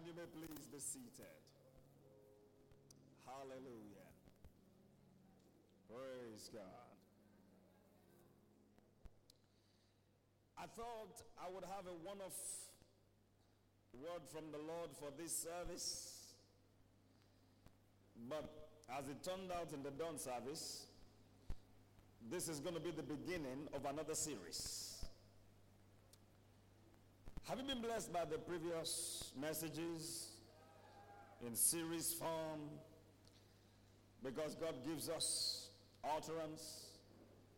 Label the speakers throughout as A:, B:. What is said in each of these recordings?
A: And you may please be seated. Hallelujah. Praise God. I thought I would have a one-off word from the Lord for this service. But as it turned out in the dawn service, this is going to be the beginning of another series. Have you been blessed by the previous messages in series form? Because God gives us utterance.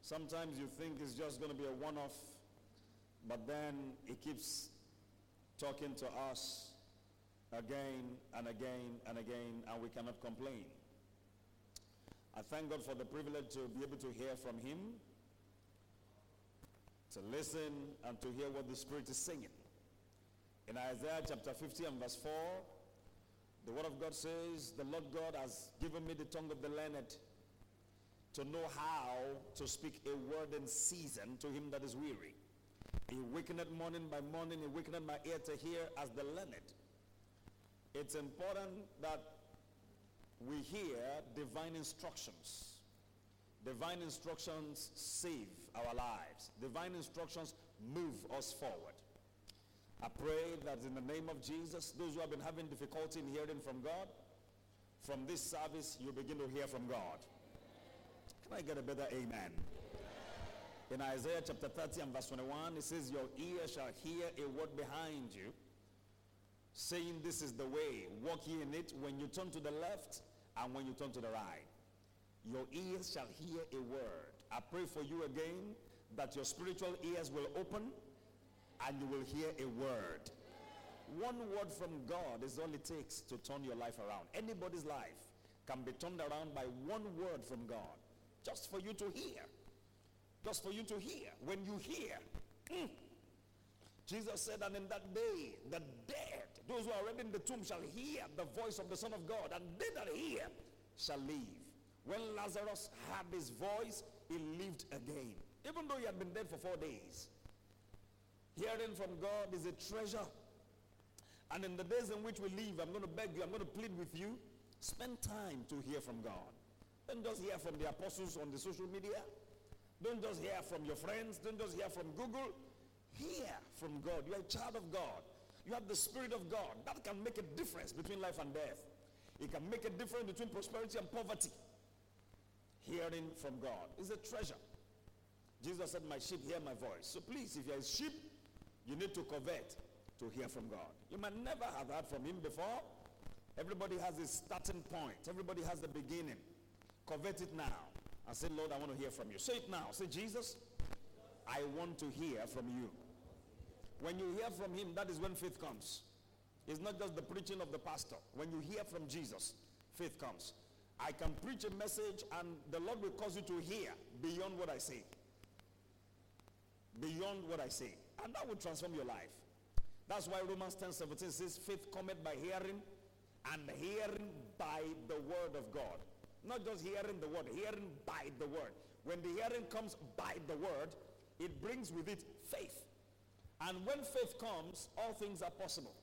A: Sometimes you think it's just going to be a one-off, but then He keeps talking to us again and again and again, and we cannot complain. I thank God for the privilege to be able to hear from Him, to listen, and to hear what the Spirit is singing. In Isaiah chapter 50 and verse 4, the word of God says, The Lord God has given me the tongue of the learned to know how to speak a word in season to him that is weary. He wakened morning by morning, he wakened my ear to hear as the learned. It's important that we hear divine instructions. Divine instructions save our lives. Divine instructions move us forward. I pray that in the name of Jesus, those who have been having difficulty in hearing from God, from this service, you begin to hear from God. Can I get a better amen? In Isaiah chapter 30 and verse 21, it says, Your ear shall hear a word behind you, saying, This is the way, walk ye in it when you turn to the left and when you turn to the right. Your ears shall hear a word. I pray for you again that your spiritual ears will open and you will hear a word. One word from God is all it takes to turn your life around. Anybody's life can be turned around by one word from God. Just for you to hear. Just for you to hear. When you hear, mm, Jesus said, and in that day, the dead, those who are already in the tomb, shall hear the voice of the Son of God, and they that hear shall live. When Lazarus heard his voice, he lived again, even though he had been dead for four days. Hearing from God is a treasure. And in the days in which we live, I'm going to beg you, I'm going to plead with you, spend time to hear from God. Don't just hear from the apostles on the social media. Don't just hear from your friends. Don't just hear from Google. Hear from God. You're a child of God. You have the Spirit of God. That can make a difference between life and death. It can make a difference between prosperity and poverty. Hearing from God is a treasure. Jesus said, My sheep hear my voice. So please, if you're a sheep, you need to covet to hear from God. You might never have heard from him before. Everybody has a starting point. Everybody has the beginning. Covet it now. And say, Lord, I want to hear from you. Say it now. Say, Jesus, I want to hear from you. When you hear from him, that is when faith comes. It's not just the preaching of the pastor. When you hear from Jesus, faith comes. I can preach a message and the Lord will cause you to hear beyond what I say. Beyond what I say. And that will transform your life. That's why Romans 10 17 says, faith cometh by hearing, and hearing by the word of God. Not just hearing the word, hearing by the word. When the hearing comes by the word, it brings with it faith. And when faith comes, all things are possible.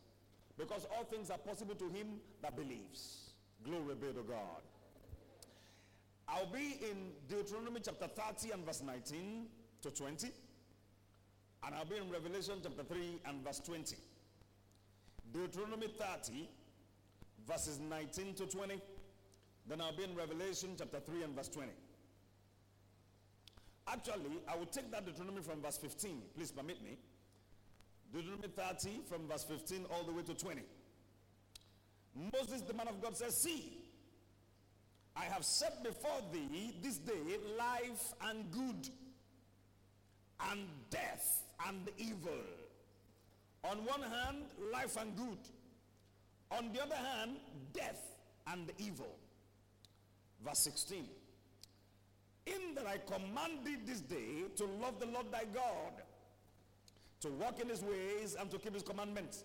A: Because all things are possible to him that believes. Glory be to God. I'll be in Deuteronomy chapter 30 and verse 19 to 20. And I'll be in Revelation chapter 3 and verse 20. Deuteronomy 30, verses 19 to 20. Then I'll be in Revelation chapter 3 and verse 20. Actually, I will take that Deuteronomy from verse 15. Please permit me. Deuteronomy 30 from verse 15 all the way to 20. Moses, the man of God, says, See, I have set before thee this day life and good, and death and evil. On one hand, life and good. On the other hand, death and evil. Verse 16. In that I command thee this day to love the Lord thy God, to walk in his ways and to keep his commandments,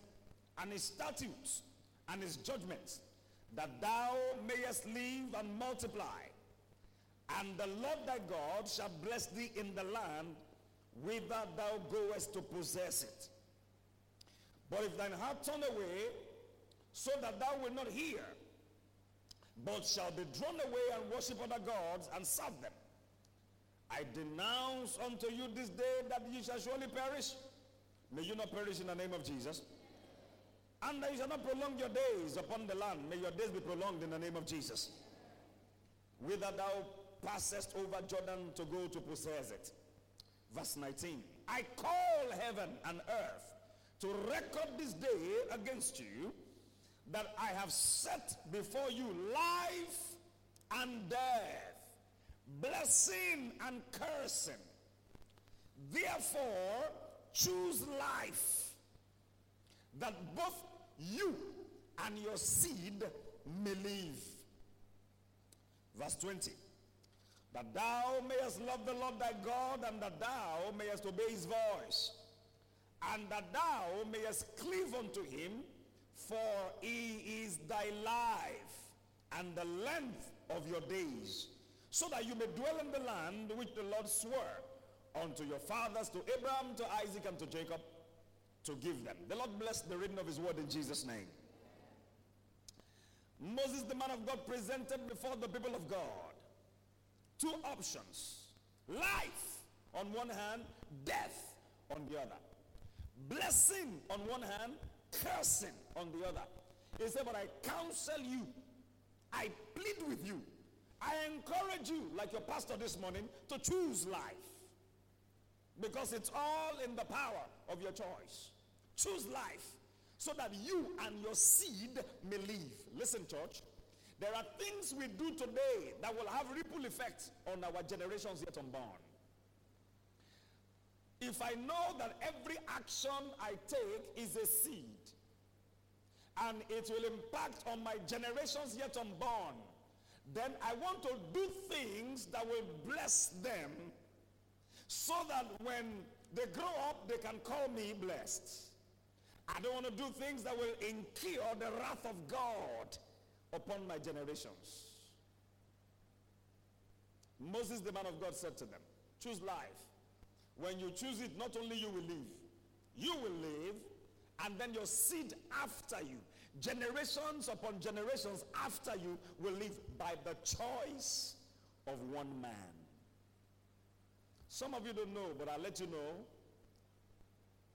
A: and his statutes and his judgments, that thou mayest live and multiply. And the Lord thy God shall bless thee in the land whither thou goest to possess it. But if thine heart turn away so that thou wilt not hear, but shall be drawn away and worship other gods and serve them. I denounce unto you this day that ye shall surely perish. May you not perish in the name of Jesus. And that you shall not prolong your days upon the land. May your days be prolonged in the name of Jesus. Whither thou passest over Jordan to go to possess it. Verse 19. I call heaven and earth to record this day against you that I have set before you life and death, blessing and cursing. Therefore, choose life that both you and your seed may live. Verse 20. That thou mayest love the Lord thy God and that thou mayest obey his voice and that thou mayest cleave unto him for he is thy life and the length of your days, so that you may dwell in the land which the Lord swore unto your fathers, to Abraham, to Isaac, and to Jacob, to give them. The Lord bless the reading of his word in Jesus' name. Moses, the man of God, presented before the people of God two options life on one hand, death on the other. Blessing on one hand, cursing on the other. He said, But I counsel you, I plead with you, I encourage you, like your pastor this morning, to choose life. Because it's all in the power of your choice. Choose life so that you and your seed may live. Listen, church. There are things we do today that will have ripple effects on our generations yet unborn. If I know that every action I take is a seed, and it will impact on my generations yet unborn, then I want to do things that will bless them so that when they grow up, they can call me blessed. I don't want to do things that will incur the wrath of God upon my generations. Moses, the man of God, said to them, Choose life. When you choose it, not only you will live, you will live, and then your seed after you, generations upon generations after you, will live by the choice of one man. Some of you don't know, but I'll let you know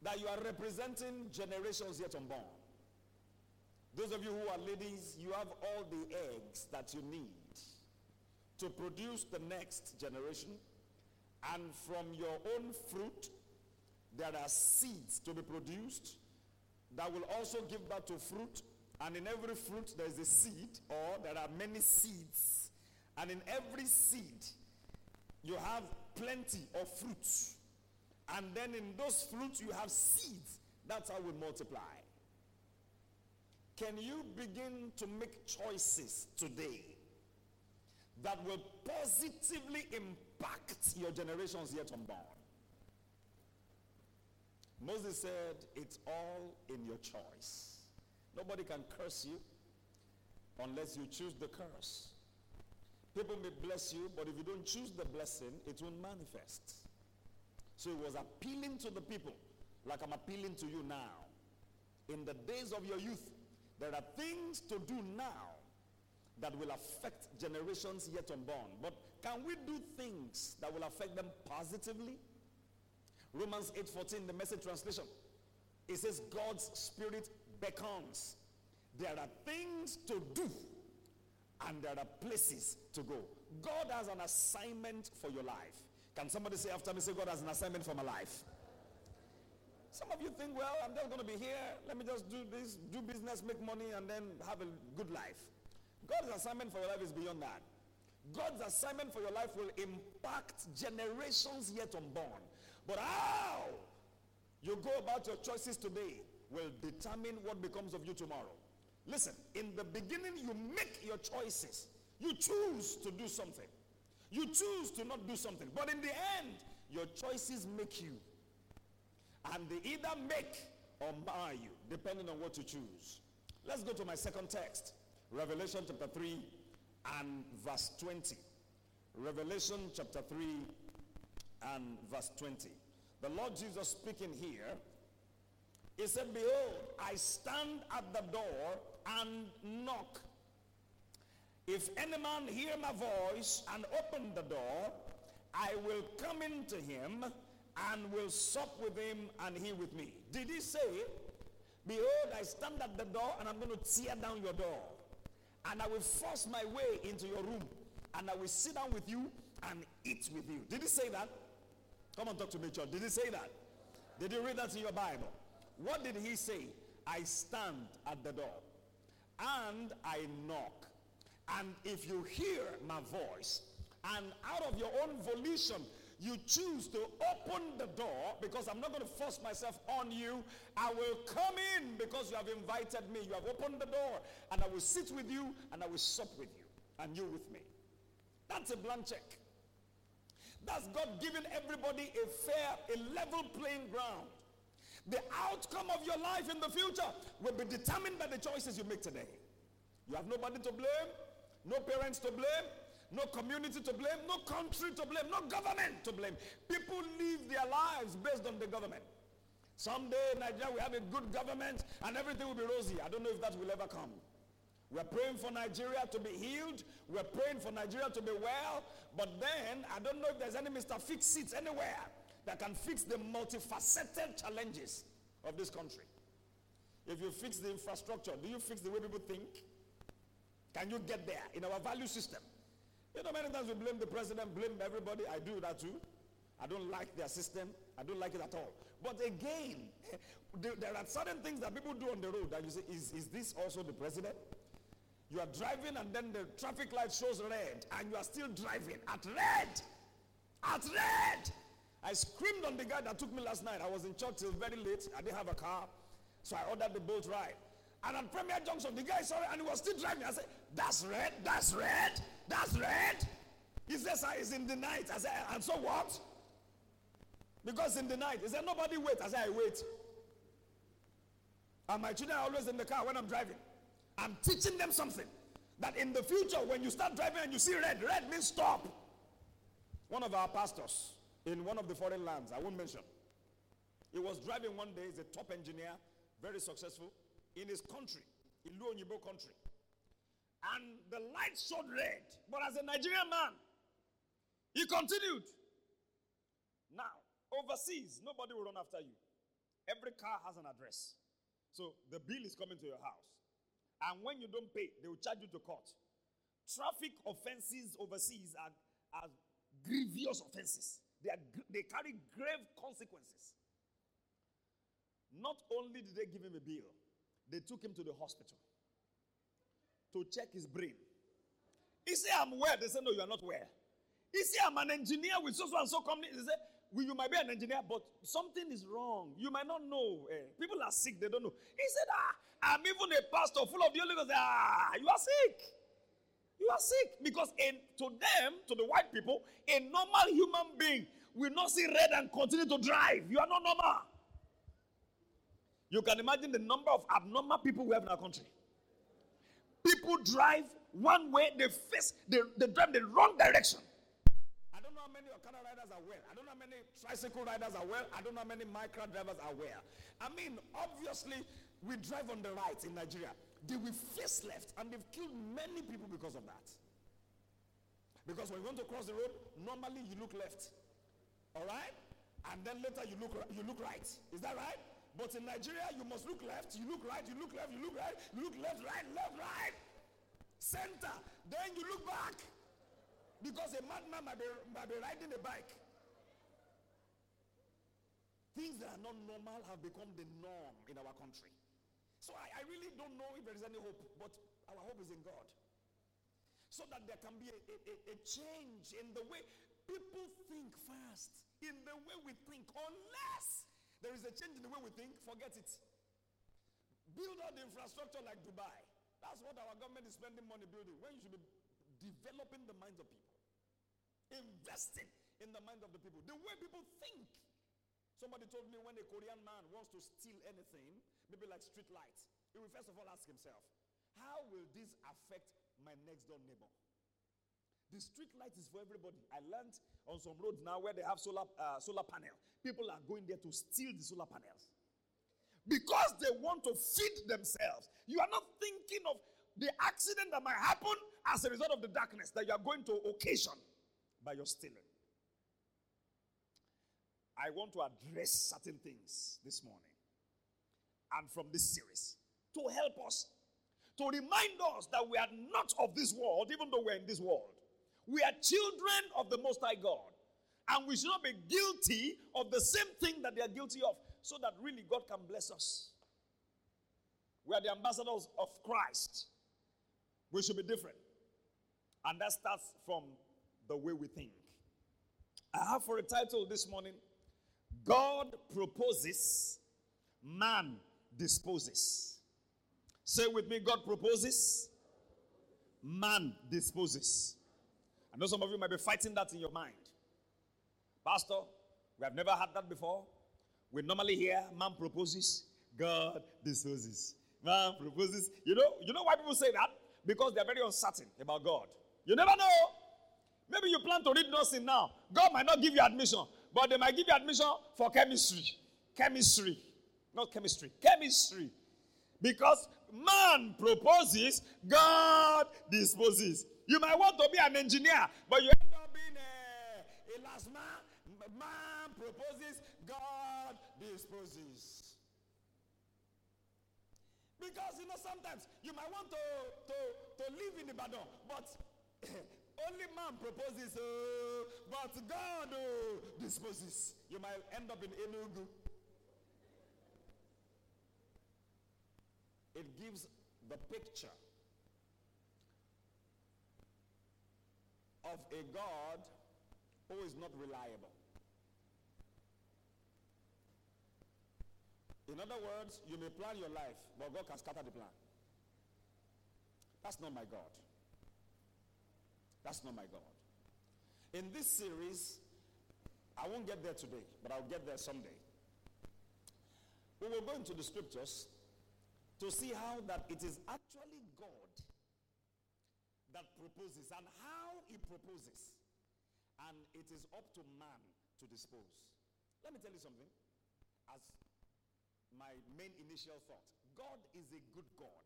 A: that you are representing generations yet unborn. Those of you who are ladies, you have all the eggs that you need to produce the next generation. And from your own fruit, there are seeds to be produced that will also give birth to fruit. And in every fruit, there is a seed, or there are many seeds. And in every seed, you have plenty of fruits. And then in those fruits, you have seeds. That's how we multiply. Can you begin to make choices today that will positively impact your generations yet unborn? Moses said, It's all in your choice. Nobody can curse you unless you choose the curse. People may bless you, but if you don't choose the blessing, it won't manifest. So it was appealing to the people, like I'm appealing to you now. In the days of your youth, there are things to do now that will affect generations yet unborn. But can we do things that will affect them positively? Romans 8:14, the message translation. It says God's spirit beckons. There are things to do and there are places to go. God has an assignment for your life. Can somebody say after me, say God has an assignment for my life? Some of you think, well, I'm just going to be here. Let me just do this, do business, make money, and then have a good life. God's assignment for your life is beyond that. God's assignment for your life will impact generations yet unborn. But how you go about your choices today will determine what becomes of you tomorrow. Listen, in the beginning, you make your choices. You choose to do something. You choose to not do something. But in the end, your choices make you. And they either make or mar you, depending on what you choose. Let's go to my second text Revelation chapter 3 and verse 20. Revelation chapter 3 and verse 20. The Lord Jesus speaking here, he said, Behold, I stand at the door and knock. If any man hear my voice and open the door, I will come into him and will sup with him and he with me. Did he say, Behold, I stand at the door and I'm going to tear down your door. And I will force my way into your room. And I will sit down with you and eat with you. Did he say that? Come on, talk to me, church. Did he say that? Did you read that in your Bible? What did he say? I stand at the door and I knock. And if you hear my voice and out of your own volition you choose to open the door because I'm not going to force myself on you. I will come in because you have invited me. You have opened the door and I will sit with you and I will sup with you and you with me. That's a blank check. That's God giving everybody a fair, a level playing ground. The outcome of your life in the future will be determined by the choices you make today. You have nobody to blame, no parents to blame, no community to blame, no country to blame, no government to blame. People live their lives based on the government. Someday in Nigeria we have a good government and everything will be rosy. I don't know if that will ever come. We're praying for Nigeria to be healed. We're praying for Nigeria to be well. But then, I don't know if there's any Mr. Fix It anywhere that can fix the multifaceted challenges of this country. If you fix the infrastructure, do you fix the way people think? Can you get there in our value system? You know, many times we blame the president, blame everybody. I do that too. I don't like their system. I don't like it at all. But again, there are certain things that people do on the road that you say, is, is this also the president? You are driving and then the traffic light shows red and you are still driving at red. At red. I screamed on the guy that took me last night. I was in church till very late. I didn't have a car. So I ordered the Bolt ride. And at Premier Junction, the guy saw it and he was still driving. I said, That's red, that's red, that's red. He says, It's in the night. I said, And so what? Because in the night, he said, Nobody wait. I said, I wait. And my children are always in the car when I'm driving. I'm teaching them something. That in the future, when you start driving and you see red, red means stop. One of our pastors in one of the foreign lands, I won't mention, he was driving one day, he's a top engineer, very successful in his country, in Luonyibo country. And the light showed red. But as a Nigerian man, he continued. Now, overseas, nobody will run after you. Every car has an address. So the bill is coming to your house. And when you don't pay, they will charge you to court. Traffic offenses overseas are, are grievous offenses. They, are, they carry grave consequences. Not only did they give him a bill, they took him to the hospital to check his brain. He said, I'm well. They said, No, you are not well. He said, I'm an engineer with so and so company. They said, well, you might be an engineer, but something is wrong. You might not know. Eh. People are sick, they don't know. He said, Ah, I'm even a pastor full of the Holy Ghost. Ah, you are sick. You are sick. Because in, to them, to the white people, a normal human being will not see red and continue to drive. You are not normal. You can imagine the number of abnormal people we have in our country. People drive one way, they face, they, they drive the wrong direction. I don't know how many Okada riders are well. I don't know how many tricycle riders are well. I don't know how many micro drivers are well. I mean, obviously, we drive on the right in Nigeria. They will face left, and they've killed many people because of that. Because when you want to cross the road, normally you look left. All right? And then later you look you look right. Is that right? But in Nigeria, you must look left, you look right, you look left, you look right, you look left, right, left, right, center. Then you look back. Because a madman might be, might be riding a bike. Things that are not normal have become the norm in our country. So I, I really don't know if there is any hope, but our hope is in God. So that there can be a, a, a change in the way people think first, in the way we think, unless there is a change in the way we think, forget it. Build out the infrastructure like Dubai. That's what our government is spending money building. When you should be developing the minds of people, investing in the minds of the people, the way people think. Somebody told me when a Korean man wants to steal anything, maybe like street lights, he will first of all ask himself, how will this affect my next door neighbor? The street light is for everybody. I learned on some roads now where they have solar, uh, solar panel. People are going there to steal the solar panels. because they want to feed themselves. You are not thinking of the accident that might happen as a result of the darkness that you are going to occasion by your stealing. I want to address certain things this morning and from this series to help us, to remind us that we are not of this world, even though we're in this world. We are children of the Most High God. And we should not be guilty of the same thing that they are guilty of, so that really God can bless us. We are the ambassadors of Christ. We should be different. And that starts from the way we think. I have for a title this morning God proposes, man disposes. Say with me God proposes, man disposes. I know some of you might be fighting that in your mind. Pastor, we have never had that before. We normally hear man proposes, God disposes. Man proposes. You know, you know why people say that? Because they're very uncertain about God. You never know. Maybe you plan to read nursing now. God might not give you admission, but they might give you admission for chemistry. Chemistry. Not chemistry. Chemistry. Because man proposes, God disposes. You might want to be an engineer, but you end up being a, a last man. Man proposes, God disposes. Because you know sometimes you might want to, to, to live in Ibadan, but only man proposes, uh, but God uh, disposes. You might end up in Enugu. It gives the picture of a God who is not reliable. In other words, you may plan your life, but God can scatter the plan. That's not my God. That's not my God. In this series, I won't get there today, but I'll get there someday. We will go into the scriptures to see how that it is actually God that proposes and how proposes. And it is up to man to dispose. Let me tell you something. As my main initial thought, God is a good God.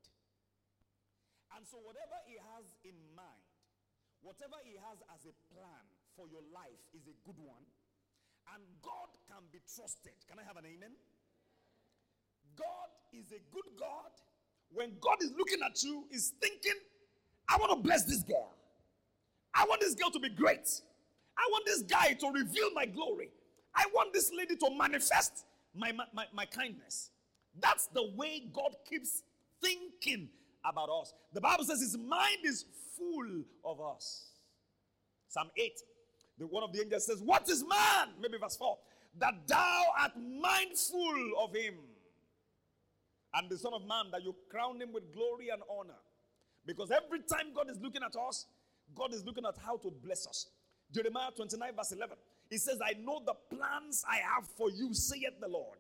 A: And so, whatever He has in mind, whatever He has as a plan for your life is a good one. And God can be trusted. Can I have an amen? God is a good God. When God is looking at you, is thinking, I want to bless this girl. I want this girl to be great. I want this guy to reveal my glory. I want this lady to manifest my, my, my kindness. That's the way God keeps thinking about us. The Bible says his mind is full of us. Psalm 8, the one of the angels says, What is man? Maybe verse 4. That thou art mindful of him. And the Son of Man, that you crown him with glory and honor. Because every time God is looking at us, God is looking at how to bless us. Jeremiah 29, verse 11. He says, I know the plans I have for you, saith the Lord.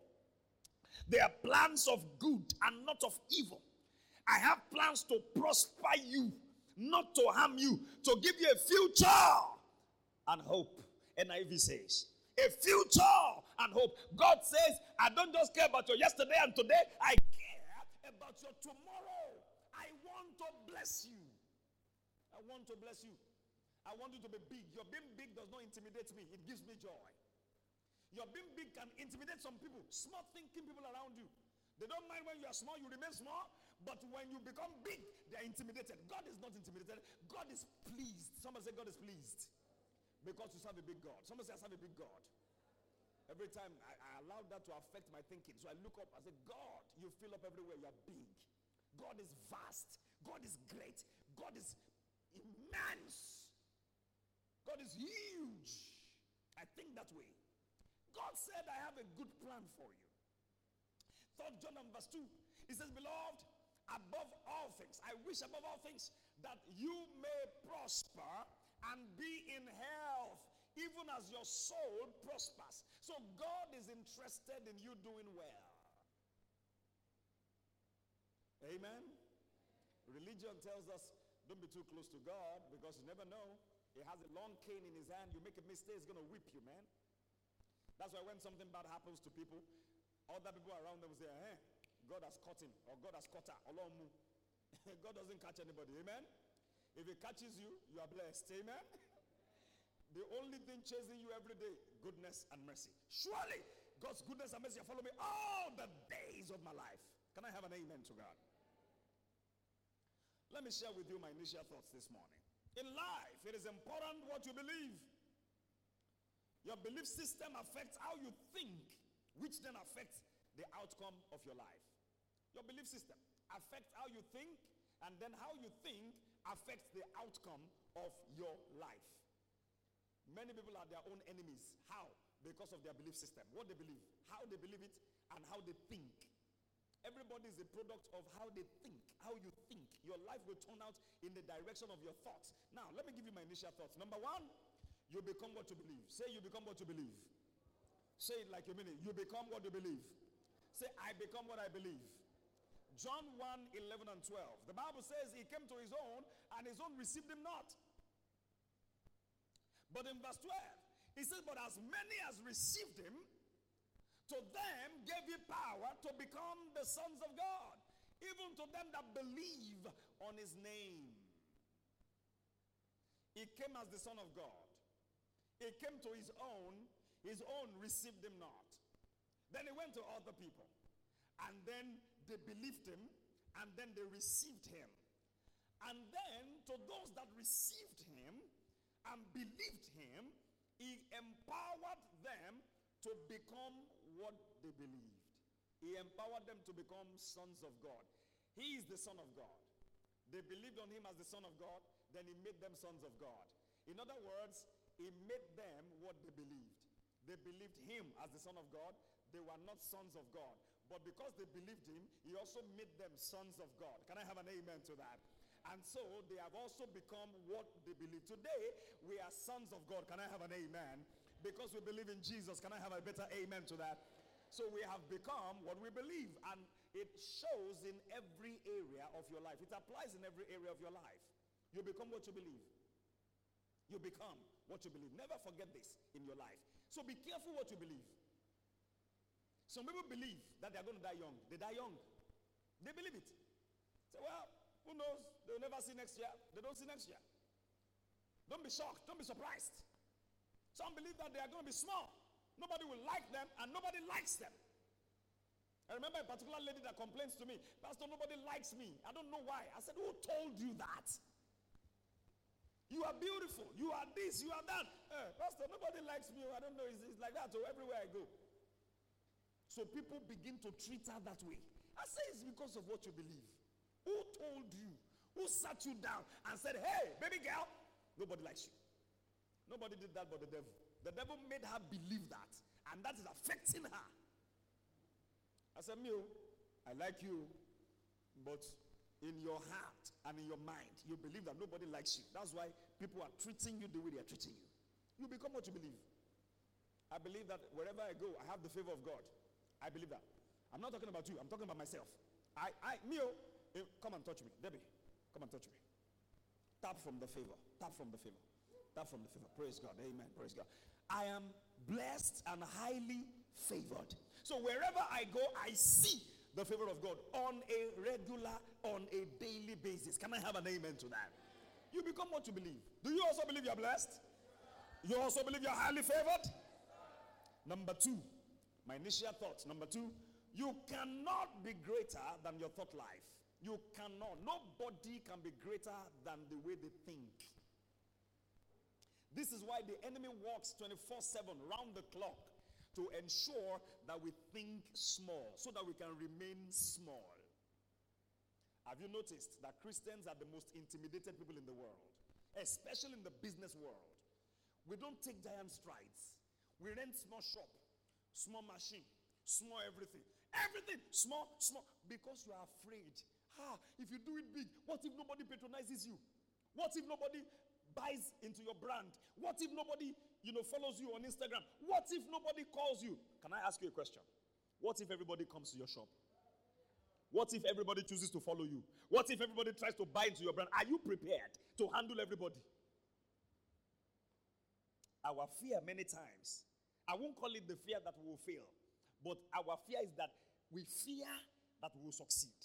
A: They are plans of good and not of evil. I have plans to prosper you, not to harm you, to give you a future and hope. NIV says, a future and hope. God says, I don't just care about your yesterday and today, I care about your tomorrow. I want to bless you. Want to bless you. I want you to be big. Your being big does not intimidate me, it gives me joy. Your being big can intimidate some people, small thinking people around you. They don't mind when you are small, you remain small, but when you become big, they are intimidated. God is not intimidated, God is pleased. Somebody say, God is pleased because you serve a big God. Somebody say, I serve a big God. Every time I, I allow that to affect my thinking. So I look up, I say, God, you fill up everywhere, you are big. God is vast, God is great, God is immense. God is huge. I think that way. God said, I have a good plan for you. Third John verse 2. He says, Beloved, above all things, I wish above all things that you may prosper and be in health, even as your soul prospers. So God is interested in you doing well. Amen. Religion tells us don't be too close to God because you never know. He has a long cane in his hand. You make a mistake, he's going to whip you, man. That's why when something bad happens to people, other people around them say, eh, God has caught him or God has caught her. God doesn't catch anybody. Amen. If he catches you, you are blessed. Amen. The only thing chasing you every day, goodness and mercy. Surely God's goodness and mercy follow me all the days of my life. Can I have an amen to God? Let me share with you my initial thoughts this morning. In life, it is important what you believe. Your belief system affects how you think, which then affects the outcome of your life. Your belief system affects how you think, and then how you think affects the outcome of your life. Many people are their own enemies. How? Because of their belief system. What they believe, how they believe it, and how they think. Everybody is a product of how they think, how you think. Your life will turn out in the direction of your thoughts. Now, let me give you my initial thoughts. Number one, you become what you believe. Say, you become what you believe. Say it like you mean it. You become what you believe. Say, I become what I believe. John 1 11 and 12. The Bible says he came to his own, and his own received him not. But in verse 12, he says, But as many as received him, to them gave he power to become the sons of God, even to them that believe on his name. He came as the Son of God. He came to his own, his own received him not. Then he went to other people, and then they believed him, and then they received him. And then to those that received him, and believed him, he empowered them to become what they believed. He empowered them to become sons of God. He is the Son of God. They believed on him as the Son of God, then he made them sons of God. In other words, he made them what they believed. They believed him as the Son of God. They were not sons of God. But because they believed him, he also made them sons of God. Can I have an amen to that? And so they have also become what they believe. Today, we are sons of God. Can I have an amen? Because we believe in Jesus. Can I have a better amen to that? So we have become what we believe. And it shows in every area of your life. It applies in every area of your life. You become what you believe. You become what you believe. Never forget this in your life. So be careful what you believe. Some people believe that they are going to die young. They die young. They believe it. Say, well, who knows? They'll never see next year. They don't see next year. Don't be shocked. Don't be surprised. Some believe that they are going to be small. Nobody will like them and nobody likes them. I remember a particular lady that complains to me, Pastor, nobody likes me. I don't know why. I said, Who told you that? You are beautiful. You are this. You are that. Eh, Pastor, nobody likes me. I don't know. It's, it's like that. So everywhere I go. So people begin to treat her that way. I say it's because of what you believe. Who told you? Who sat you down and said, Hey, baby girl, nobody likes you? Nobody did that but the devil. The devil made her believe that, and that is affecting her. I said, Mio, oh, I like you, but in your heart and in your mind, you believe that nobody likes you. That's why people are treating you the way they are treating you. You become what you believe. I believe that wherever I go, I have the favor of God. I believe that. I'm not talking about you, I'm talking about myself. I, I, Mio, oh, eh, come and touch me. Debbie, come and touch me. Tap from the favor. Tap from the favor. Tap from the favor. Praise God. Amen. Praise God. I am blessed and highly favored. So wherever I go, I see the favor of God on a regular, on a daily basis. Can I have an amen to that? You become what you believe. Do you also believe you're blessed? You also believe you're highly favored? Number two, my initial thoughts. Number two, you cannot be greater than your thought life. You cannot. Nobody can be greater than the way they think. This is why the enemy walks 24 7 round the clock to ensure that we think small so that we can remain small. Have you noticed that Christians are the most intimidated people in the world, especially in the business world? We don't take giant strides. We rent small shop, small machine, small everything. Everything small, small because you are afraid Ah, if you do it big, what if nobody patronizes you? What if nobody buys into your brand? What if nobody, you know, follows you on Instagram? What if nobody calls you? Can I ask you a question? What if everybody comes to your shop? What if everybody chooses to follow you? What if everybody tries to buy into your brand? Are you prepared to handle everybody? Our fear many times, I won't call it the fear that we will fail, but our fear is that we fear
B: that we will succeed.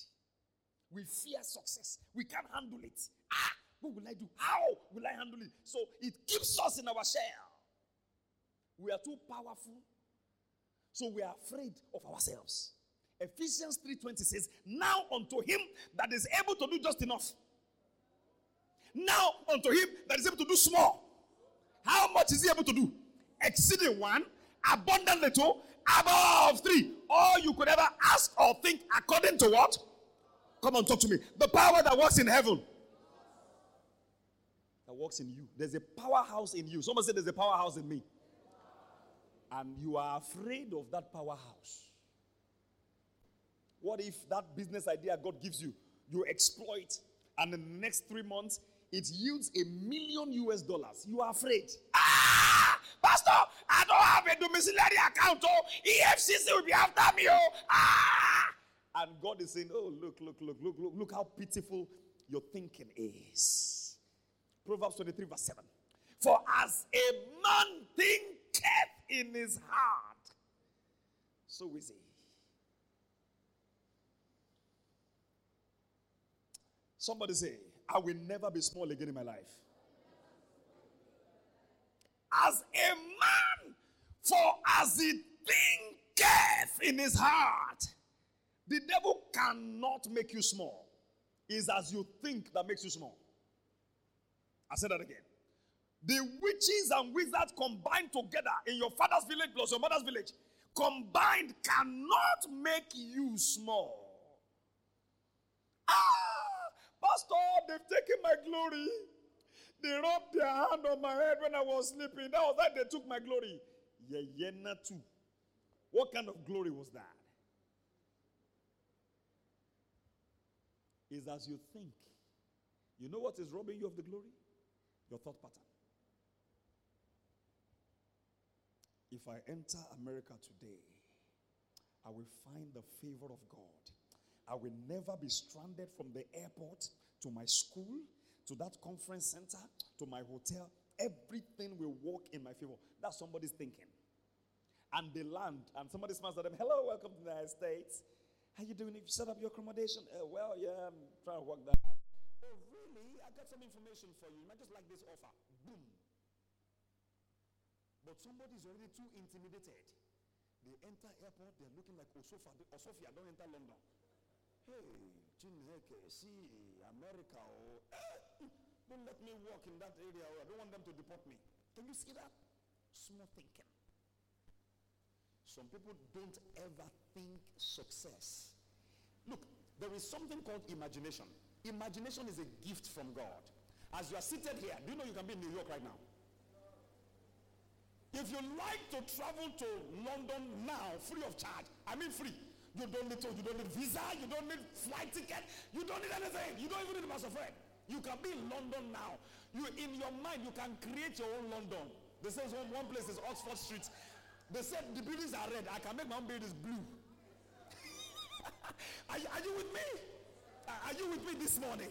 B: We fear success. We can't handle it. What will I do? How will I handle it? So it keeps us in our shell. We are too powerful. So we are afraid of ourselves. Ephesians 3:20 says, Now unto him that is able to do just enough. Now unto him that is able to do small. How much is he able to do? Exceeding one, abundantly two, above three. All you could ever ask or think according to what? Come on, talk to me. The power that works in heaven. That works in you. There's a powerhouse in you. Someone said there's a powerhouse in me. And you are afraid of that powerhouse. What if that business idea God gives you, you exploit, and in the next three months, it yields a million US dollars? You are afraid. Ah, Pastor, I don't have a domiciliary account. Oh, EFCC will be after me. Oh, ah. And God is saying, Oh, look, look, look, look, look, look how pitiful your thinking is. Proverbs 23, verse 7. For as a man thinketh in his heart, so is he. Somebody say, I will never be small again in my life. As a man, for as he thinketh in his heart, the devil cannot make you small. It's as you think that makes you small. I said that again. The witches and wizards combined together in your father's village plus your mother's village combined cannot make you small. Ah, Pastor, they've taken my glory. They rubbed their hand on my head when I was sleeping. That was that they took my glory. Not too. What kind of glory was that? Is as you think. You know what is robbing you of the glory? Your thought pattern. If I enter America today, I will find the favor of God. I will never be stranded from the airport to my school, to that conference center, to my hotel. Everything will work in my favor. That's somebody's thinking. And they land, and somebody smiles at them, Hello, welcome to the United States. How you doing? If you set up your accommodation, uh, well, yeah, I'm trying to work that out. I got some information for you. You might just like this offer. Boom. But somebody is already too intimidated. They enter airport, they're looking like Osuofia. Osuofia, don't enter London. Hey, Chineke, see, America, oh, eh, don't let me walk in that area. Oh, I don't want them to deport me. Can you see that? Small thinking. Some people don't ever think success. Look, there is something called imagination. Imagination is a gift from God. As you are seated here, do you know you can be in New York right now? If you like to travel to London now, free of charge, I mean free. You don't need to, you don't need visa, you don't need flight ticket, you don't need anything. You don't even need a master friend. You can be in London now. You in your mind, you can create your own London. They say one, one place is Oxford Street. They said the buildings are red. I can make my own buildings blue. are, are you with me? Are you with me this morning?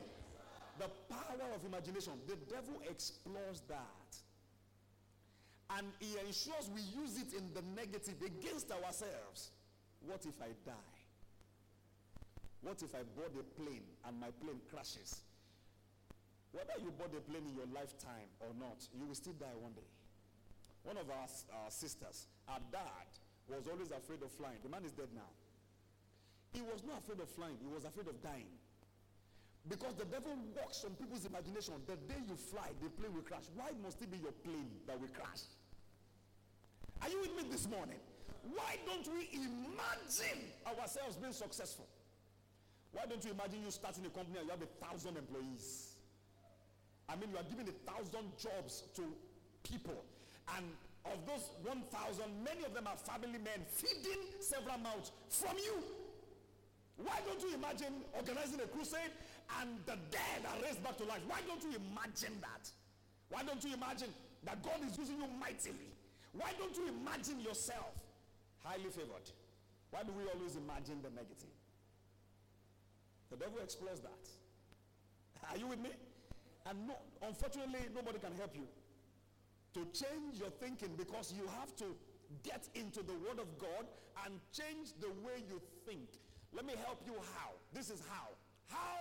B: The power of imagination. The devil explores that. And he ensures we use it in the negative against ourselves. What if I die? What if I board a plane and my plane crashes? Whether you board a plane in your lifetime or not, you will still die one day. One of our uh, sisters, her dad, was always afraid of flying. The man is dead now. He was not afraid of flying, he was afraid of dying. Because the devil works on people's imagination. The day you fly, the plane will crash. Why must it be your plane that will crash? Are you with me this morning? Why don't we imagine ourselves being successful? Why don't you imagine you starting a company and you have a thousand employees? I mean, you are giving a thousand jobs to people. And of those 1,000, many of them are family men feeding several mouths from you. Why don't you imagine organizing a crusade and the dead are raised back to life? Why don't you imagine that? Why don't you imagine that God is using you mightily? Why don't you imagine yourself highly favored? Why do we always imagine the negative? The devil explores that. Are you with me? And no, unfortunately, nobody can help you to change your thinking because you have to get into the Word of God and change the way you think. Let me help you how. This is how. How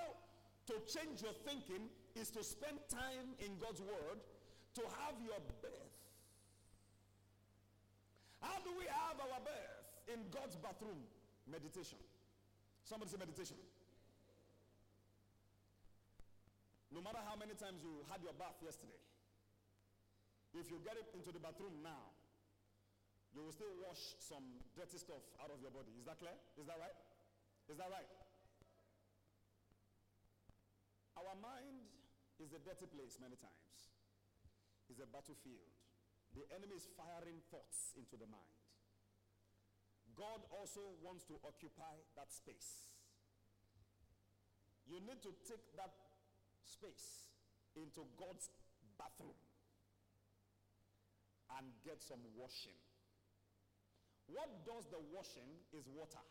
B: to change your thinking is to spend time in God's word to have your birth. How do we have our birth? In God's bathroom. Meditation. Somebody say meditation. No matter how many times you had your bath yesterday, if you get it into the bathroom now, you will still wash some dirty stuff out of your body. Is that clear? Is that right? Is that right? Our mind is a dirty place many times. It's a battlefield. The enemy is firing thoughts into the mind. God also wants to occupy that space. You need to take that space into God's bathroom and get some washing. What does the washing is water.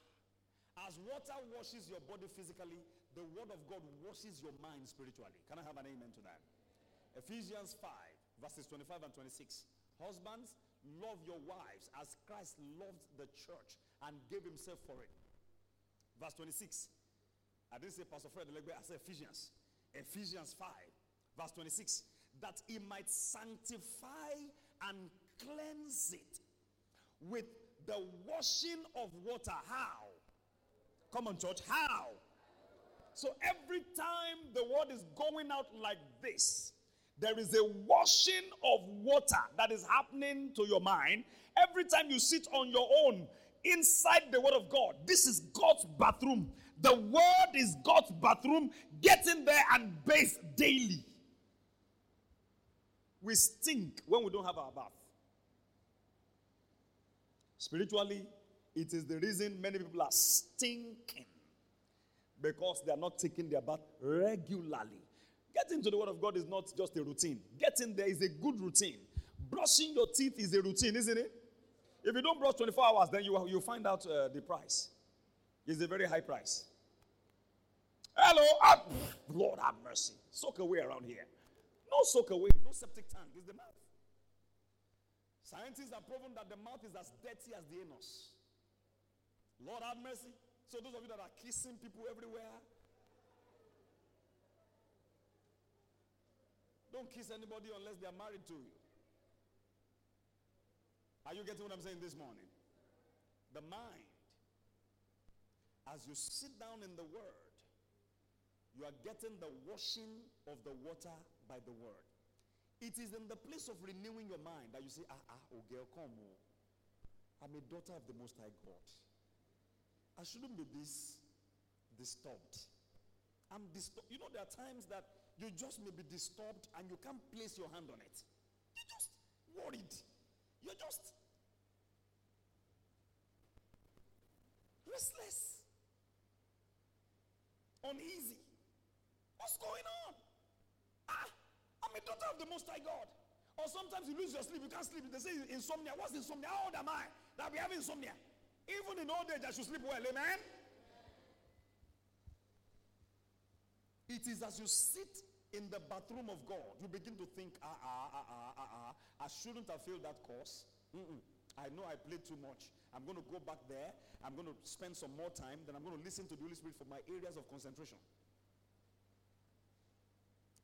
B: As water washes your body physically, the word of God washes your mind spiritually. Can I have an amen to that? Ephesians 5, verses 25 and 26. Husbands, love your wives as Christ loved the church and gave himself for it. Verse 26. I didn't say Pastor Fred I said Ephesians. Ephesians 5, verse 26, that he might sanctify and cleanse it with the washing of water. How? Come on, church. How? So every time the word is going out like this, there is a washing of water that is happening to your mind. Every time you sit on your own inside the word of God, this is God's bathroom. The word is God's bathroom. Get in there and bathe daily. We stink when we don't have our bath. Spiritually, it is the reason many people are stinking because they are not taking their bath regularly. Getting to the Word of God is not just a routine. Getting there is a good routine. Brushing your teeth is a routine, isn't it? If you don't brush 24 hours, then you, you find out uh, the price. It's a very high price. Hello, ah, Lord have mercy. Soak away around here. No soak away, no septic tank. It's the mouth. Scientists have proven that the mouth is as dirty as the anus. Lord have mercy. So those of you that are kissing people everywhere, don't kiss anybody unless they are married to you. Are you getting what I'm saying this morning? The mind, as you sit down in the Word, you are getting the washing of the water by the Word. It is in the place of renewing your mind that you say, ah, ah, oh girl, come on. I'm a daughter of the Most High God. I shouldn't be this disturbed. I'm disturbed. You know, there are times that you just may be disturbed and you can't place your hand on it. You're just worried. You're just restless, uneasy. What's going on? Ah, I'm a daughter of the Most High God. Or sometimes you lose your sleep, you can't sleep. They say insomnia. What's insomnia? How old am I that we have insomnia? Even in old age, I should sleep well. Amen? It is as you sit in the bathroom of God, you begin to think, ah, ah, ah, ah, ah, ah, I shouldn't have failed that course. Mm-mm. I know I played too much. I'm going to go back there. I'm going to spend some more time. Then I'm going to listen to the Holy Spirit for my areas of concentration.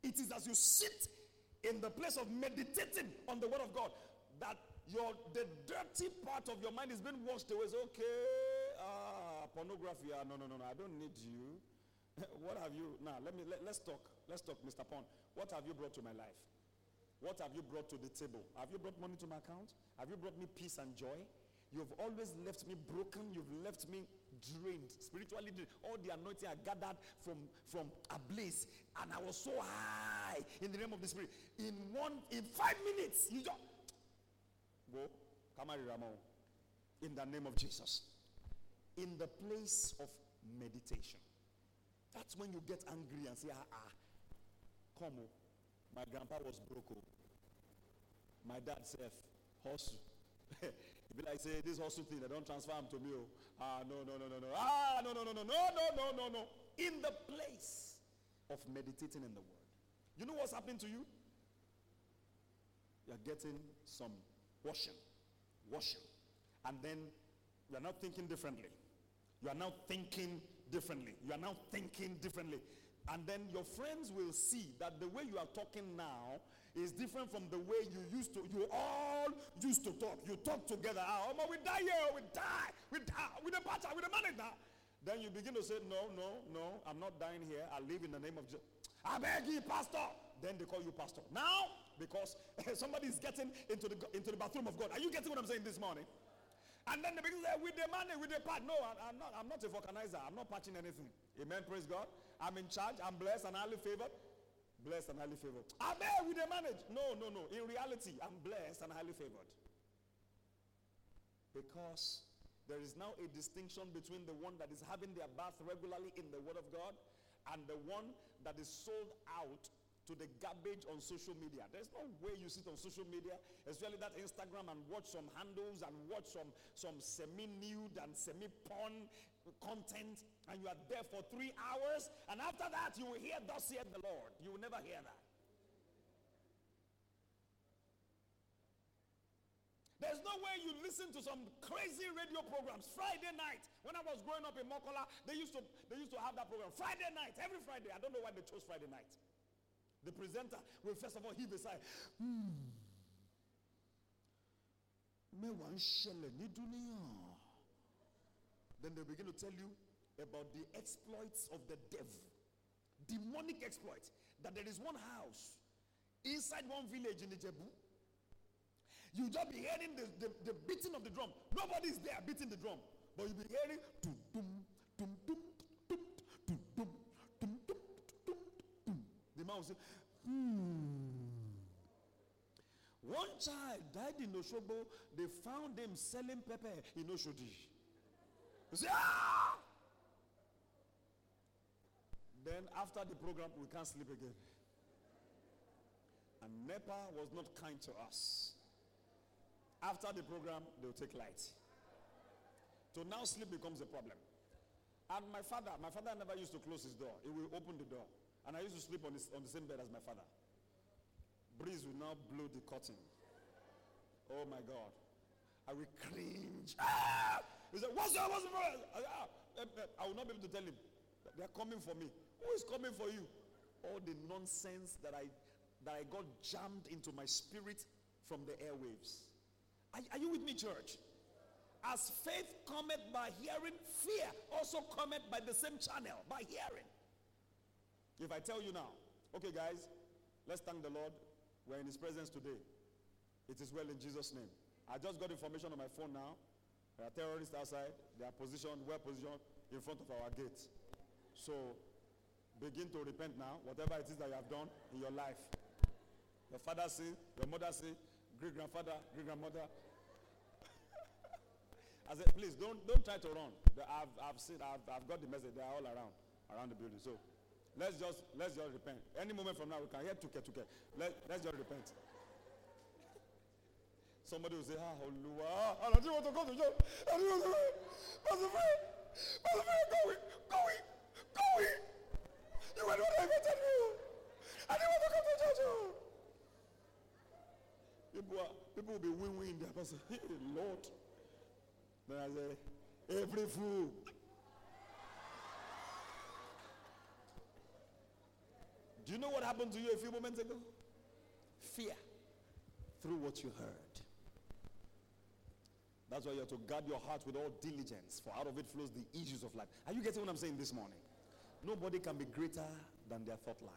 B: It is as you sit in the place of meditating on the Word of God that your the dirty part of your mind is being washed away. It's okay. Ah, pornography. Ah, no, no, no, no. I don't need you. what have you now? Let me let, let's talk. Let's talk, Mr. Pond. What have you brought to my life? What have you brought to the table? Have you brought money to my account? Have you brought me peace and joy? You've always left me broken. You've left me drained, spiritually. All the anointing I gathered from, from a place, and I was so high in the name of the Spirit. In one, in five minutes, you just go, Kamari Ramo, in the name of Jesus. In the place of meditation. That's when you get angry and say, ah, ah, come on. My grandpa was broke. Oh. My dad said, hustle. He be like, say, this hustle thing, they don't transfer him to me. Oh. Ah, no, no, no, no, no. Ah, no, no, no, no, no, no, no, no, no. In the place of meditating in the word. You know what's happening to you? You're getting some washing. Washing. And then you're not thinking differently. You are now thinking differently. You are now thinking differently. And then your friends will see that the way you are talking now is different from the way you used to. You all used to talk. You talk together. Ah, oh, we die here. We die. We die. With the pastor, with the manager. Then you begin to say, no, no, no. I'm not dying here. I live in the name of Jesus. I beg you, pastor. Then they call you pastor. Now, because somebody is getting into the, into the bathroom of God. Are you getting what I'm saying this morning? And then begin to say, with the money, with the part. No, I'm not, I'm not a vulcanizer. I'm not patching anything. Amen. Praise God. I'm in charge. I'm blessed and highly favored. Blessed and highly favored. There with the manage. No, no, no. In reality, I'm blessed and highly favored. Because there is now a distinction between the one that is having their bath regularly in the Word of God and the one that is sold out to the garbage on social media. There's no way you sit on social media, especially that Instagram, and watch some handles and watch some, some semi-nude and semi-porn content, and you are there for three hours, and after that you will hear, thus saith the Lord. You will never hear that. There's no way you listen to some crazy radio programs. Friday night, when I was growing up in Mokola, they used to they used to have that program. Friday night, every Friday. I don't know why they chose Friday night. The presenter will first of all heave a sigh. Hmm. Then they begin to tell you about the exploits of the devil. Demonic exploits. That there is one house inside one village in the Jebu. You just be hearing the, the, the beating of the drum. Nobody is there beating the drum. But you'll be hearing hmm. One child died in Osogbo. They found him selling pepper in Oshodi. Ah! Then after the program, we can't sleep again. And NEPA was not kind to us. After the program, they'll take light. So now sleep becomes a problem. And my father, my father never used to close his door. He will open the door. And I used to sleep on, this, on the same bed as my father. Breeze will now blow the curtain. Oh my God. I will cringe. Ah! He said, What's that? What's that? Ah, eh, eh, I will not be able to tell him. They're coming for me. Who is coming for you? All the nonsense that I that I got jammed into my spirit from the airwaves. Are, are you with me, church? As faith cometh by hearing, fear also cometh by the same channel, by hearing. If I tell you now, okay, guys, let's thank the Lord. We're in His presence today. It is well in Jesus' name. I just got information on my phone now. There are terrorists outside. They are positioned, well positioned in front of our gate. So begin to repent now, whatever it is that you have done in your life. Your father sin, your mother sin, great grandfather, great grandmother. I said, please don't don't try to run. I've I've seen I've, I've got the message. They are all around around the building. So Let's just let's just repent. Any moment from now, we can hear tuke tuke. Let, let's just repent. Somebody will say, Ah, Oluwa, I don't want to go to church. I don't want to go. Pastor Fred, Pastor Fred, go in, go in, go in. You were the one I invited you. I didn't want to come to church. People, are, people will be win-win there. Pastor, hey, Lord. Then I say, every fool Do you know what happened to you a few moments ago? Fear through what you heard. That's why you have to guard your heart with all diligence, for out of it flows the issues of life. Are you getting what I'm saying this morning? Nobody can be greater than their thought life.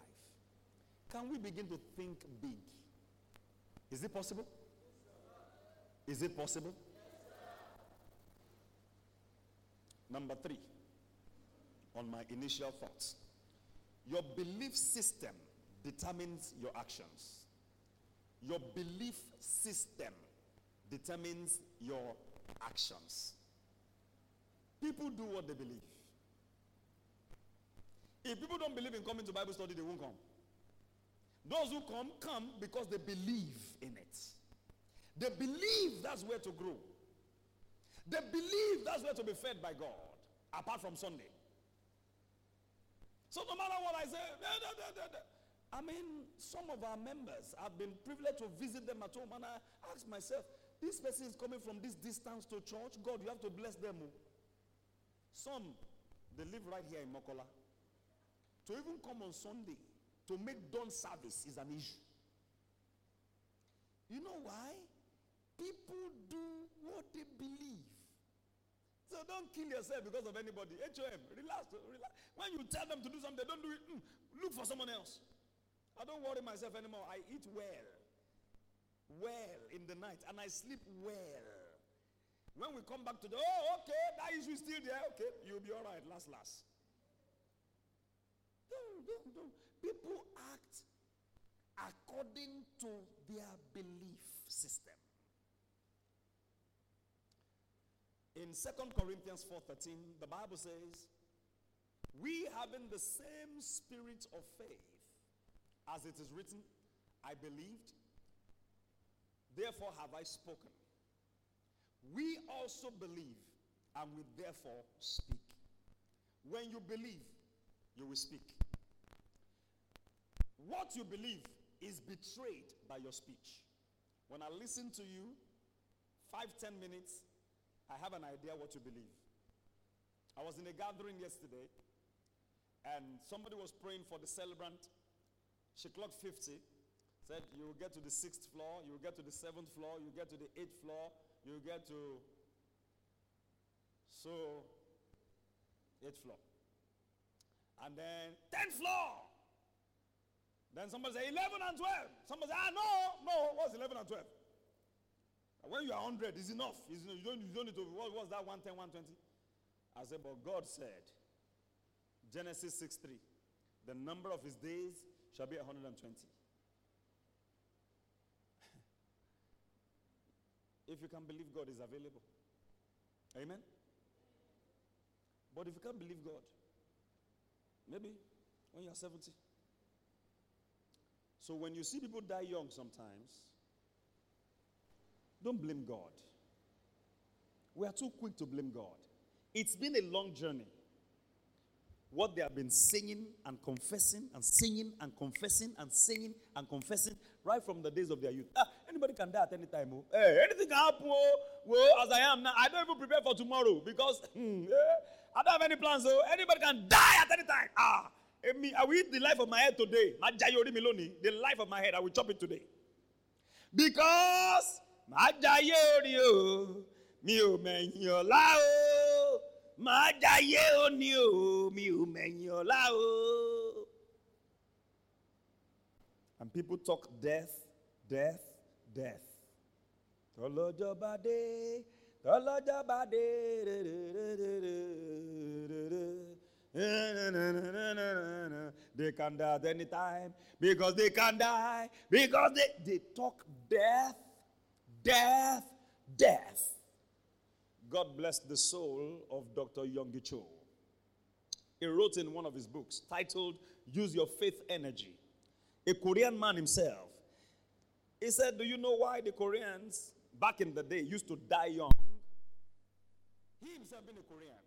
B: Can we begin to think big? Is it possible? Is it possible? Number three, on my initial thoughts. Your belief system determines your actions. Your belief system determines your actions. People do what they believe. If people don't believe in coming to Bible study, they won't come. Those who come, come because they believe in it. They believe that's where to grow. They believe that's where to be fed by God, apart from Sunday. So no matter what I say, da, da, da, I mean, some of our members, I've been privileged to visit them at home, and I ask myself, this person is coming from this distance to church. God, you have to bless them. Oh. Some, they live right here in Mokola. To even come on Sunday to make dawn service is an issue. You know why? People do what they believe. So don't kill yourself because of anybody. HOM, relax, relax. When you tell them to do something, they don't do it. Mm, look for someone else. I don't worry myself anymore. I eat well, well in the night, and I sleep well. When we come back to the, oh, okay, that issue is still there. Okay, you'll be all right, last, last. Don't, don't, don't. People act according to their belief system. In 2 Corinthians 4:13, the Bible says, "We having the same spirit of faith, as it is written, I believed, therefore have I spoken. We also believe, and we therefore speak. When you believe, you will speak. What you believe is betrayed by your speech. When I listen to you, five, ten minutes, I have an idea what you believe. I was in a gathering yesterday, and somebody was praying for the celebrant. She clocked 50, said, You will get to the sixth floor, you will get to the seventh floor, you get to the eighth floor, you get to so eighth floor. And then 10th floor. Then somebody say 11 and 12. Somebody say, ah, no, no, what's 11 and 12? When you are 100, is enough. It's, you, don't, you don't need to, what, what's that 110, 120? I said, but God said, Genesis 6 3, the number of his days shall be 120. if you can believe God is available. Amen? But if you can't believe God, maybe when you're 70. So when you see people die young sometimes, don't blame God. We are too quick to blame God. It's been a long journey. What they have been singing and confessing and singing and confessing and singing and confessing right from the days of their youth. Ah, anybody can die at any time. Oh. Hey, anything can happen. Oh. Well, as I am now, I don't even prepare for tomorrow because hmm, eh, I don't have any plans. So oh. anybody can die at any time. Ah, me, I will eat the life of my head today. The life of my head, I will chop it today. Because màá jayé orí o mi ò mẹ̀yìn ọ̀la o màá jayé òní o mi ò mẹ̀yìn ọ̀la o. And people talk death, death, death. Tọ́lọ́jọ́ bá dé, tọ́lọ́jọ́ bá dé. They can die at any time because they can die because they, they talk death, death, death. God bless the soul of Dr. Yonggi Cho. He wrote in one of his books titled Use Your Faith Energy. A Korean man himself. He said, Do you know why the Koreans back in the day used to die young? He himself being a Korean.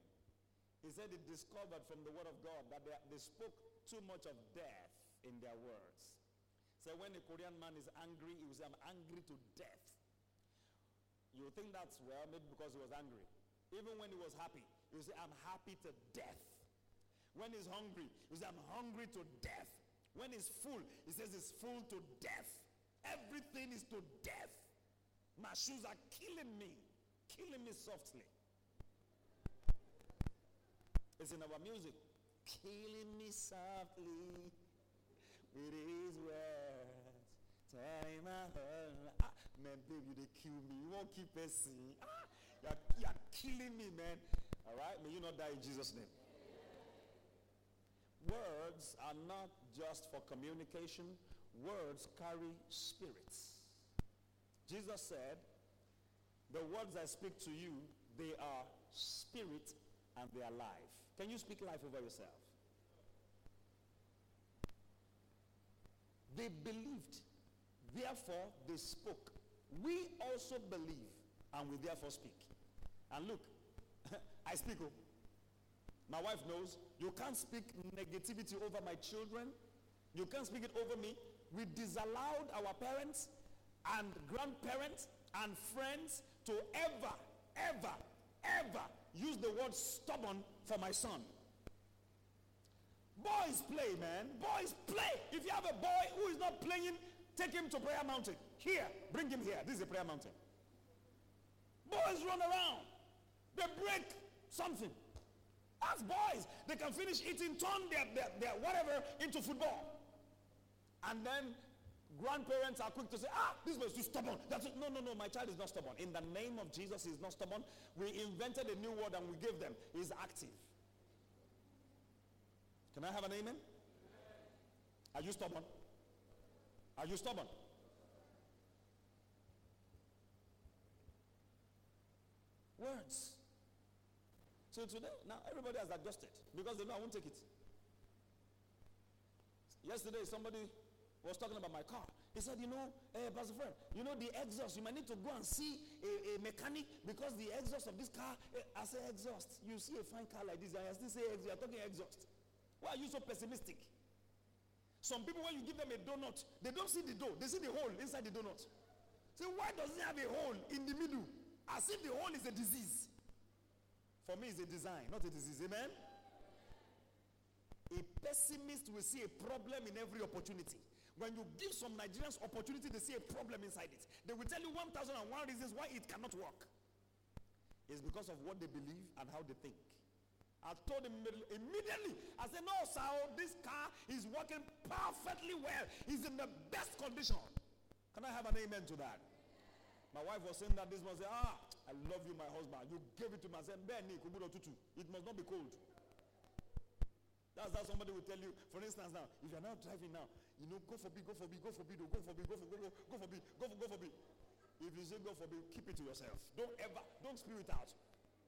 B: He said he discovered from the word of God that they, they spoke too much of death in their words. So when a Korean man is angry, he will say, I'm angry to death. You think that's well, maybe because he was angry. Even when he was happy, will say, I'm happy to death. When he's hungry, he will say, I'm hungry to death. When he's full, he says he's full to death. Everything is to death. My shoes are killing me, killing me softly. It's in our music. Killing me softly with his words. Tearing my heart. Ah, man, baby, they kill me. You won't keep. Ah, you're, you're killing me, man. All right? May you not die in Jesus' name. Words are not just for communication. Words carry spirits. Jesus said, the words I speak to you, they are spirit and they are life. Can you speak life over yourself? They believed, therefore they spoke. We also believe, and we therefore speak. And look, I speak. Oh. My wife knows you can't speak negativity over my children. You can't speak it over me. We disallowed our parents and grandparents and friends to ever, ever, ever use the word stubborn for my son. Boys play, man. Boys play. If you have a boy who is not playing, take him to prayer mountain. Here, bring him here. This is a prayer mountain. Boys run around. They break something. As boys, they can finish eating, turn their, their, their whatever into football. And then grandparents are quick to say, ah, this was too stubborn. That's it. No, no, no, my child is not stubborn. In the name of Jesus, he's not stubborn. We invented a new word and we gave them. He's active. Can I have an amen? Are you stubborn? Are you stubborn? Words. So today, now everybody has adjusted because they know I won't take it. Yesterday, somebody was talking about my car. He said, you know, uh, Pastor Fred, you know the exhaust, you might need to go and see a, a mechanic because the exhaust of this car, uh, I say exhaust. You see a fine car like this, and I still say exhaust. You're talking exhaust. Why are you so pessimistic? Some people, when you give them a donut, they don't see the dough. They see the hole inside the donut. So why does it have a hole in the middle? As if the hole is a disease. For me, it's a design, not a disease. Amen? A pessimist will see a problem in every opportunity. When you give some Nigerians opportunity, they see a problem inside it. They will tell you 1,001 reasons why it cannot work. It's because of what they believe and how they think. I told him immediately, I said, no, sir, this car is working perfectly well. He's in the best condition. Can I have an amen to that? My wife was saying that this morning, say, ah, I love you, my husband. You gave it to me. I said, it must not be cold. That's how somebody will tell you. For instance, now, if you're not driving now, you know, go for B, go for B, go for B, go for B, go for go, go, for B, go for go for B. If you say go for B, keep it to yourself. Don't ever, don't spew it out.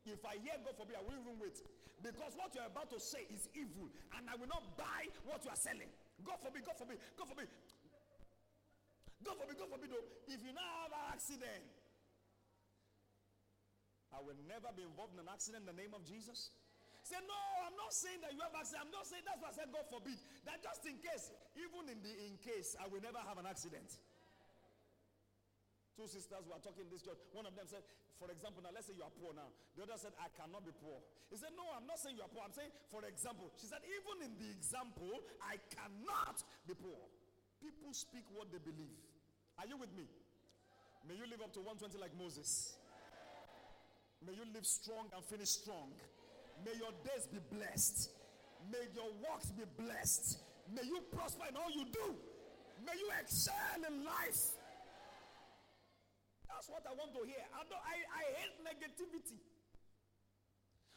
B: If I hear go for B, I will even wait. Because what you're about to say is evil, and I will not buy what you are selling. Go for B, go for B, go forbid, B. forbid, though. If you now have an accident, I will never be involved in an accident in the name of Jesus. Say, no, I'm not saying that you have accident. I'm not saying that's what I said God forbid. That just in case, even in the in case, I will never have an accident. Two sisters were talking in this church. One of them said, for example, now let's say you are poor now. The other said, I cannot be poor. He said, No, I'm not saying you are poor. I'm saying, for example. She said, even in the example, I cannot be poor. People speak what they believe. Are you with me? May you live up to 120 like Moses. May you live strong and finish strong. May your days be blessed. May your works be blessed. May you prosper in all you do. May you excel in life. That's what I want to hear. I, don't, I, I hate negativity.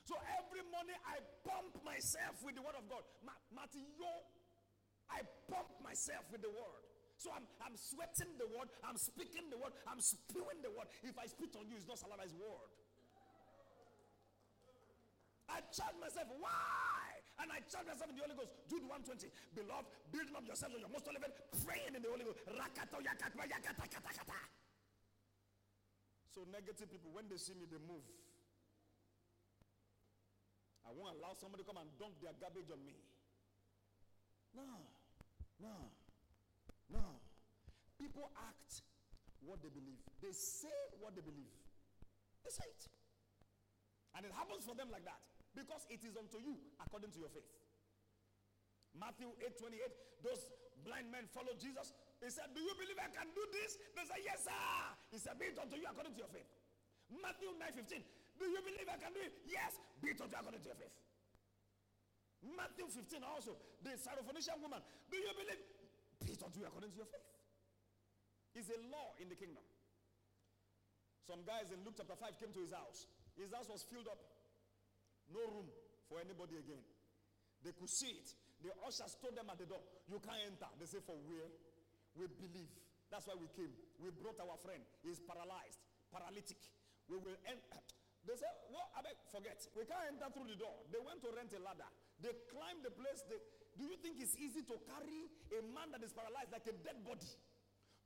B: So every morning I pump myself with the word of God. Ma- Matthew, I pump myself with the word. So I'm, I'm sweating the word, I'm speaking the word, I'm spewing the word. If I spit on you, it's not saliva, it's word. I charge myself. Why? And I charge myself in the Holy Ghost. Jude 120. Beloved, building up yourself on your most holy faith, praying in the Holy Ghost. So negative people, when they see me, they move. I won't allow somebody to come and dump their garbage on me. No, no, no. People act what they believe. They say what they believe. They say it. And it happens for them like that. Because it is unto you according to your faith. Matthew 8 28, those blind men followed Jesus. He said, Do you believe I can do this? They said, Yes, sir. He said, Be it unto you according to your faith. Matthew 9 15, Do you believe I can do it? Yes, be it unto you according to your faith. Matthew 15 also, the Syrophoenician woman, Do you believe? Unto you according to your faith. It's a law in the kingdom. Some guys in Luke chapter 5 came to his house. His house was filled up. No room for anybody again. They could see it. The ushers told them at the door, You can't enter. They say, For where? We believe. That's why we came. We brought our friend. He's paralyzed, paralytic. We will enter. They said, What? I beg, forget. We can't enter through the door. They went to rent a ladder. They climbed the place. They, do you think it's easy to carry a man that is paralyzed like a dead body?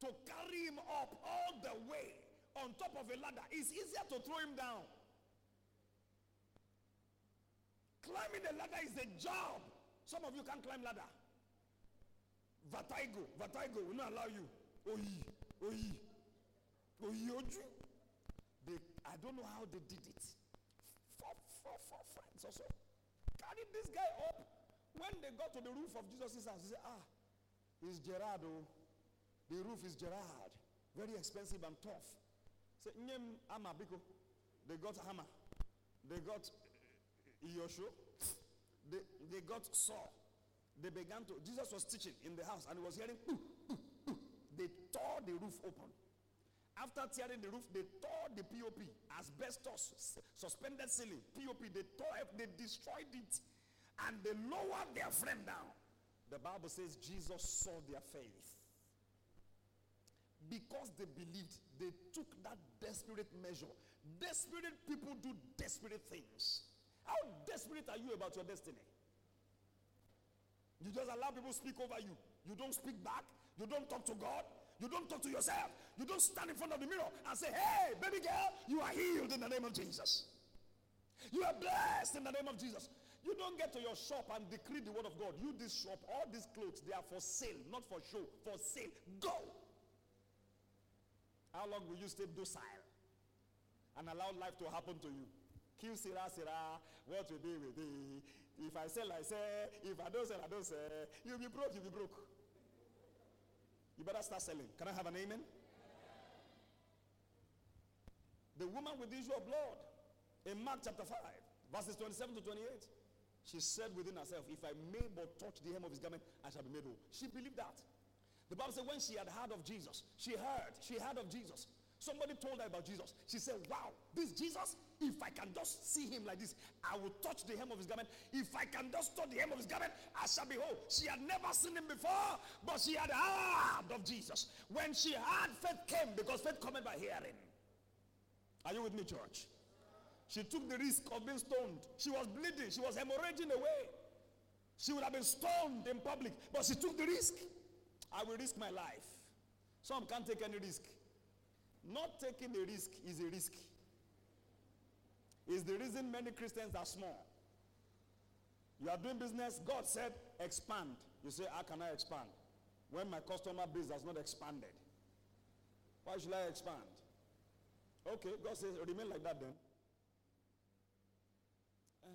B: To carry him up all the way on top of a ladder. It's easier to throw him down. Climbing the ladder is a job. Some of you can't climb ladder. Vertigo, vertigo will not allow you. Oyi, oyi, oyi oju. I don't know how they did it. Four, four, four friends or so. carried this guy up. When they got to the roof of Jesus' house, they said, Ah, it's Gerard. Oh. The roof is Gerard. Very expensive and tough. Say, Nyem Amabiko. They got hammer. They got Yosho. They, they got saw. They began to, Jesus was teaching in the house and he was hearing, they tore the roof open. After tearing the roof, they tore the POP, asbestos, suspended ceiling, POP, they tore they destroyed it, and they lowered their friend down. The Bible says Jesus saw their faith. Because they believed, they took that desperate measure. Desperate people do desperate things. How desperate are you about your destiny? You just allow people speak over you. You don't speak back. You don't talk to God. You don't talk to yourself. You don't stand in front of the mirror and say, Hey, baby girl, you are healed in the name of Jesus. You are blessed in the name of Jesus. You don't get to your shop and decree the word of God. You, this shop, all these clothes, they are for sale, not for show, for sale. Go. How long will you stay docile and allow life to happen to you? Que sera sera, what will be with thee? If I sell, I say. If I don't sell, I don't sell. You'll be broke, you'll be broke. You better start selling. Can I have an amen? The woman with the issue of blood in Mark chapter 5, verses 27 to 28. She said within herself, If I may but touch the hem of his garment, I shall be made whole. She believed that. The Bible said when she had heard of Jesus, she heard, she heard of Jesus. Somebody told her about Jesus. She said, Wow, this Jesus, if I can just see him like this, I will touch the hem of his garment. If I can just touch the hem of his garment, I shall be whole. She had never seen him before, but she had heard of Jesus. When she heard, faith came because faith comes by hearing. Are you with me, church? She took the risk of being stoned. She was bleeding. She was hemorrhaging away. She would have been stoned in public, but she took the risk. I will risk my life. Some can't take any risk. Not taking a risk is a risk. Is the reason many Christians are small. You are doing business, God said expand. You say, How can I expand? When my customer base has not expanded. Why should I expand? Okay, God says, remain like that then. Uh,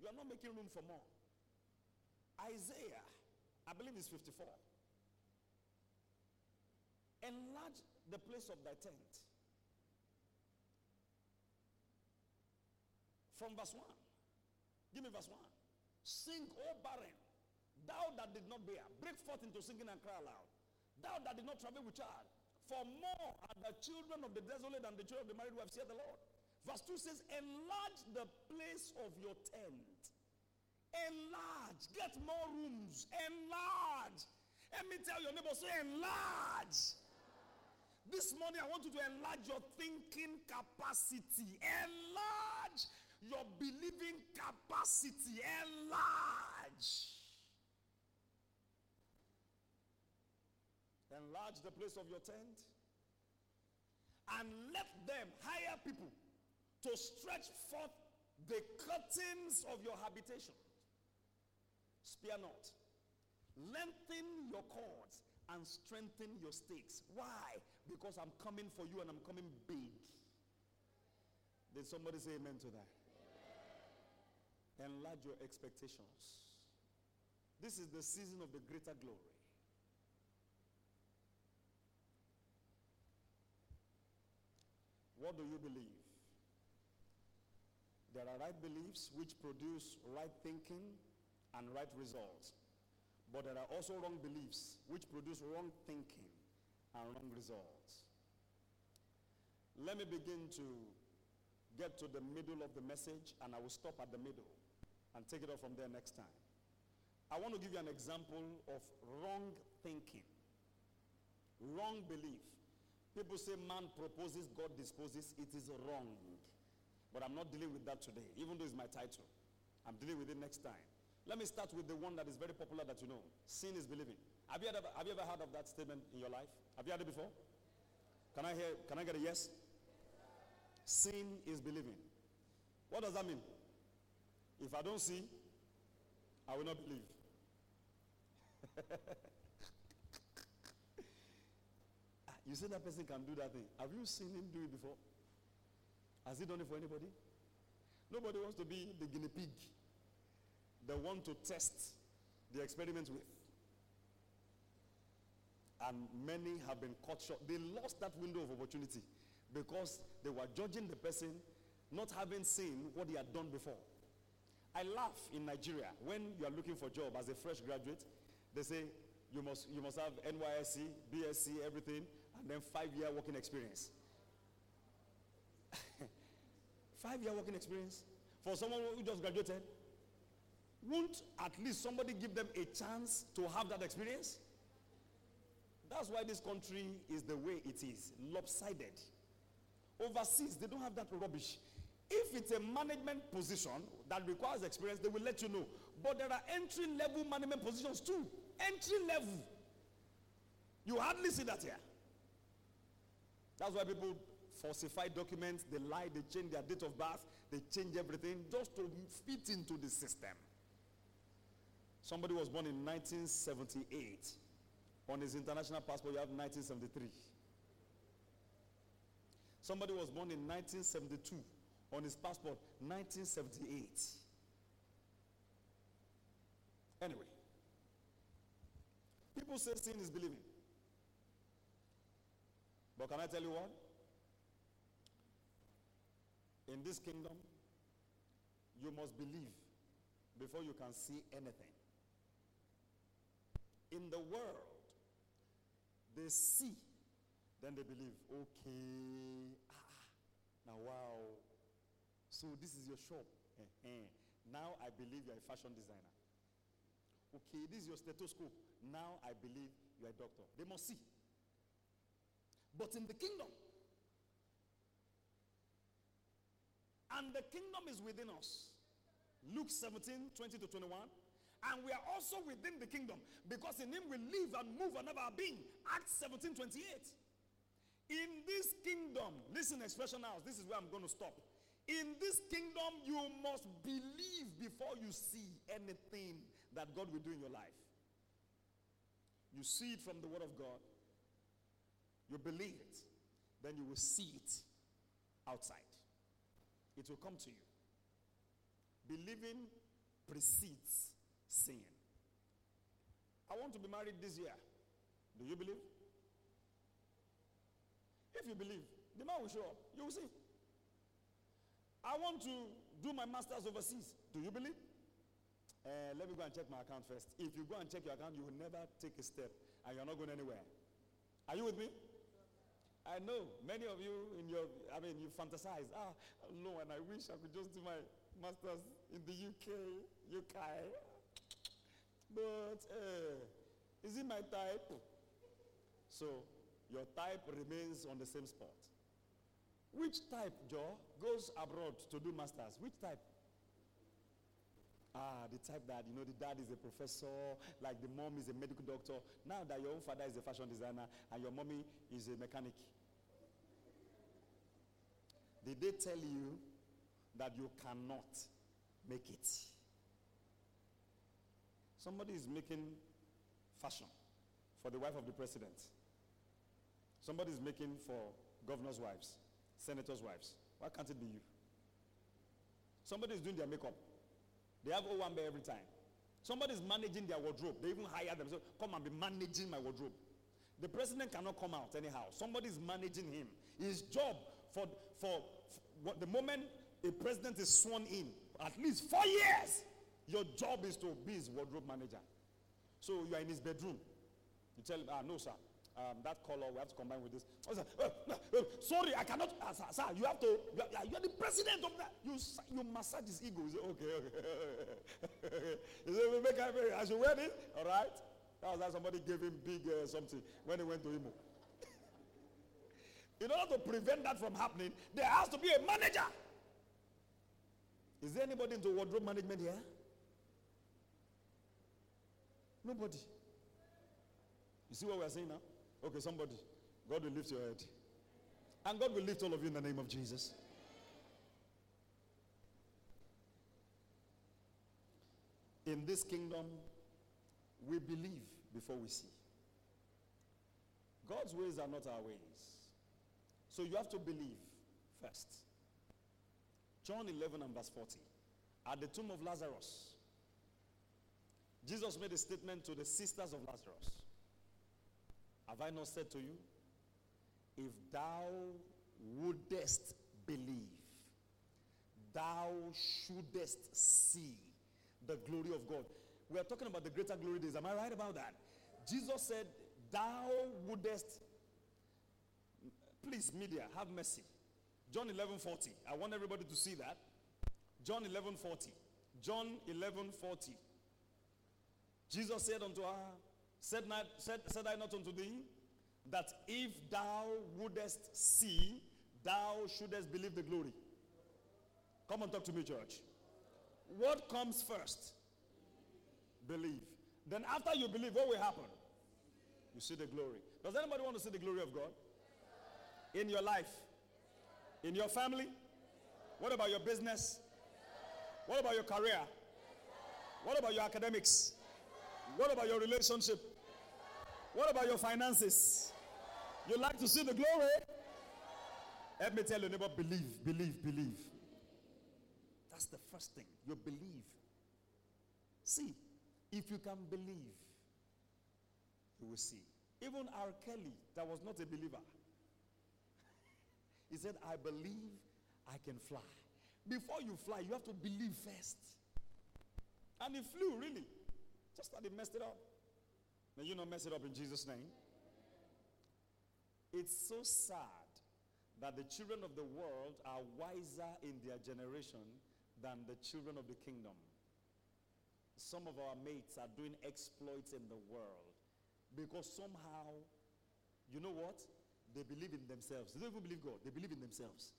B: you are not making room for more. Isaiah, I believe it's 54. Enlarge the place of thy tent. From verse 1. Give me verse 1. Sing, O barren, thou that did not bear, break forth into singing and cry aloud. Thou that did not travel with child, for more are the children of the desolate than the children of the married have said the Lord. Verse 2 says, Enlarge the place of your tent. Enlarge. Get more rooms. Enlarge. Let me tell your neighbor, say enlarge. This morning, I want you to enlarge your thinking capacity. Enlarge your believing capacity. Enlarge. Enlarge the place of your tent. And let them hire people to stretch forth the curtains of your habitation. Spare not. Lengthen your cords and strengthen your stakes. Why? Because I'm coming for you and I'm coming big. Did somebody say amen to that? Amen. Enlarge your expectations. This is the season of the greater glory. What do you believe? There are right beliefs which produce right thinking and right results. But there are also wrong beliefs which produce wrong thinking and wrong results. Let me begin to get to the middle of the message and I will stop at the middle and take it off from there next time. I want to give you an example of wrong thinking, wrong belief. People say man proposes, God disposes. It is wrong. But I'm not dealing with that today, even though it's my title. I'm dealing with it next time. Let me start with the one that is very popular that you know. Sin is believing. Have you, ever, have you ever heard of that statement in your life? Have you heard it before? Can I hear, can I get a yes? Sin is believing. What does that mean? If I don't see, I will not believe. Ah, you say that person can do that thing. Have you seen him do it before? Has he done it for anybody? Nobody wants to be the guinea pig. the one to test the experiment with. And many have been cut short. They lost that window of opportunity because they were judging the person not having seen what he had done before. I laugh in Nigeria when you are looking for a job as a fresh graduate. They say you must, you must have NYSC, BSc, everything, and then five year working experience. Five year working experience for someone who just graduated. Won't at least somebody give them a chance to have that experience? That's why this country is the way it is, lopsided. Overseas, they don't have that rubbish. If it's a management position that requires experience, they will let you know. But there are entry level management positions too. Entry level. You hardly see that here. That's why people falsify documents, they lie, they change their date of birth, they change everything just to fit into the system. Somebody was born in 1978. On his international passport, you have 1973. Somebody was born in 1972. On his passport, 1978. Anyway, people say sin is believing. But can I tell you what? In this kingdom, you must believe before you can see anything. In the world, they see, then they believe. Okay, ah, now wow. So this is your shop. now I believe you're a fashion designer. Okay, this is your stethoscope. Now I believe you're a doctor. They must see. But in the kingdom, and the kingdom is within us. Luke 17, 20 to 21. And we are also within the kingdom because in him we live and move and have our being. Acts 17, 28. In this kingdom, listen, expression house, this is where I'm going to stop. In this kingdom, you must believe before you see anything that God will do in your life. You see it from the Word of God, you believe it, then you will see it outside. It will come to you. Believing precedes seeing. I want to be married this year. Do you believe? If you believe, the man will show up. You will see. I want to do my master's overseas. Do you believe? Uh, let me go and check my account first. If you go and check your account, you will never take a step and you're not going anywhere. Are you with me? I know many of you in your, I mean, you fantasize. Ah, no, and I wish I could just do my master's in the UK, UK. But uh, is it my type? So your type remains on the same spot. Which type, Joe, goes abroad to do masters? Which type? Ah, the type that, you know, the dad is a professor, like the mom is a medical doctor. Now that your own father is a fashion designer and your mommy is a mechanic. Did they tell you that you cannot make it? Somebody is making fashion for the wife of the president. Somebody is making for governor's wives, senators' wives. Why can't it be you? Somebody is doing their makeup. They have one Owambe every time. Somebody is managing their wardrobe. They even hire them. So come and be managing my wardrobe. The president cannot come out anyhow. Somebody is managing him. His job for, for, for the moment a president is sworn in, at least four years, your job is to be his wardrobe manager. So you are in his bedroom. You tell him, ah, no, sir. Um, that color we have to combine with this. Oh, sir, uh, sorry, I cannot. Uh, sir, sir, you have to. You are, you are, the president of that. You you massage his ego. You say, okay, okay. you say, we make I should wear this. All right. That was how somebody gave him big uh, something when he went to Imo. In order to prevent that from happening, there has to be a manager. Is there anybody into wardrobe management here? Nobody. You see what we are saying now? Okay, somebody. God will lift your head. And God will lift all of you in the name of Jesus. In this kingdom, we believe before we see. God's ways are not our ways. So you have to believe first. John 11 and verse 40. At the tomb of Lazarus,
A: Jesus made a statement to the sisters of Lazarus. Have I not said to you? If thou wouldest believe, thou shouldest see the glory of God. We are talking about the greater glory days. Am I right about that? Jesus said, Thou wouldest. Please, media, have mercy. John 11 40. I want everybody to see that. John 11 40. John 11 40. Jesus said unto her, said, not, said, said I not unto thee, that if thou wouldest see, thou shouldest believe the glory. Come and talk to me, church. What comes first? Believe. Then after you believe, what will happen? You see the glory. Does anybody want to see the glory of God? In your life? In your family? What about your business? What about your career? What about your academics? What about your relationship? What about your finances? You like to see the glory? Let me tell your neighbor believe, believe, believe. That's the first thing. You believe. See, if you can believe, you will see. Even R. Kelly, that was not a believer, he said, I believe I can fly. Before you fly, you have to believe first. And he flew, really. Just that he messed it up. May you not mess it up in Jesus' name. It's so sad that the children of the world are wiser in their generation than the children of the kingdom. Some of our mates are doing exploits in the world because somehow, you know what? They believe in themselves. They don't even believe God, they believe in themselves.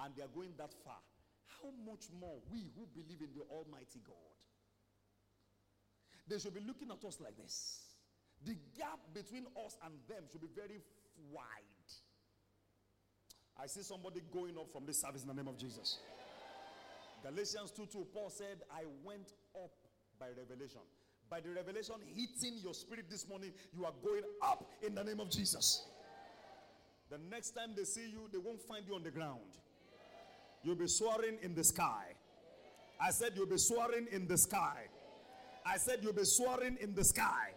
A: And they are going that far. How much more we who believe in the Almighty God? They should be looking at us like this. The gap between us and them should be very wide. I see somebody going up from this service in the name of Jesus. Galatians 2 2, Paul said, I went up by revelation. By the revelation hitting your spirit this morning, you are going up in the name of Jesus. The next time they see you, they won't find you on the ground. You'll be soaring in the sky. I said, You'll be soaring in the sky. I said, You'll be soaring in the sky.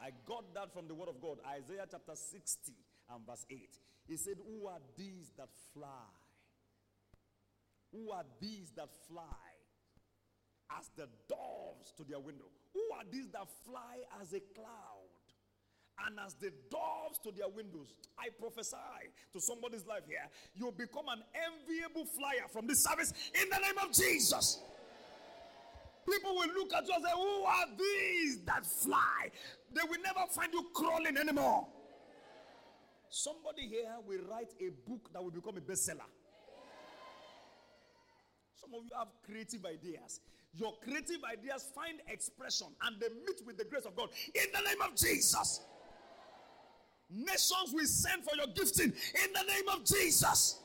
A: I got that from the word of God, Isaiah chapter 60 and verse 8. He said, Who are these that fly? Who are these that fly as the doves to their window? Who are these that fly as a cloud? And as the doves to their windows, I prophesy to somebody's life here, you'll become an enviable flyer from this service in the name of Jesus. People will look at you and say, Who are these that fly? They will never find you crawling anymore. Somebody here will write a book that will become a bestseller. Some of you have creative ideas. Your creative ideas find expression and they meet with the grace of God in the name of Jesus. Nations will send for your gifting in the name of Jesus.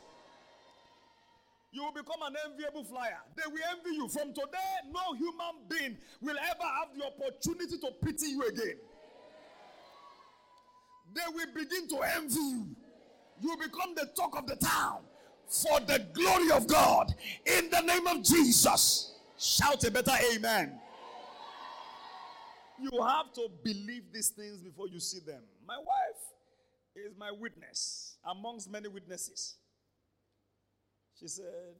A: You will become an enviable flyer. They will envy you. From today, no human being will ever have the opportunity to pity you again. They will begin to envy you. You will become the talk of the town for the glory of God in the name of Jesus. Shout a better amen. You have to believe these things before you see them. My wife is my witness amongst many witnesses. She said,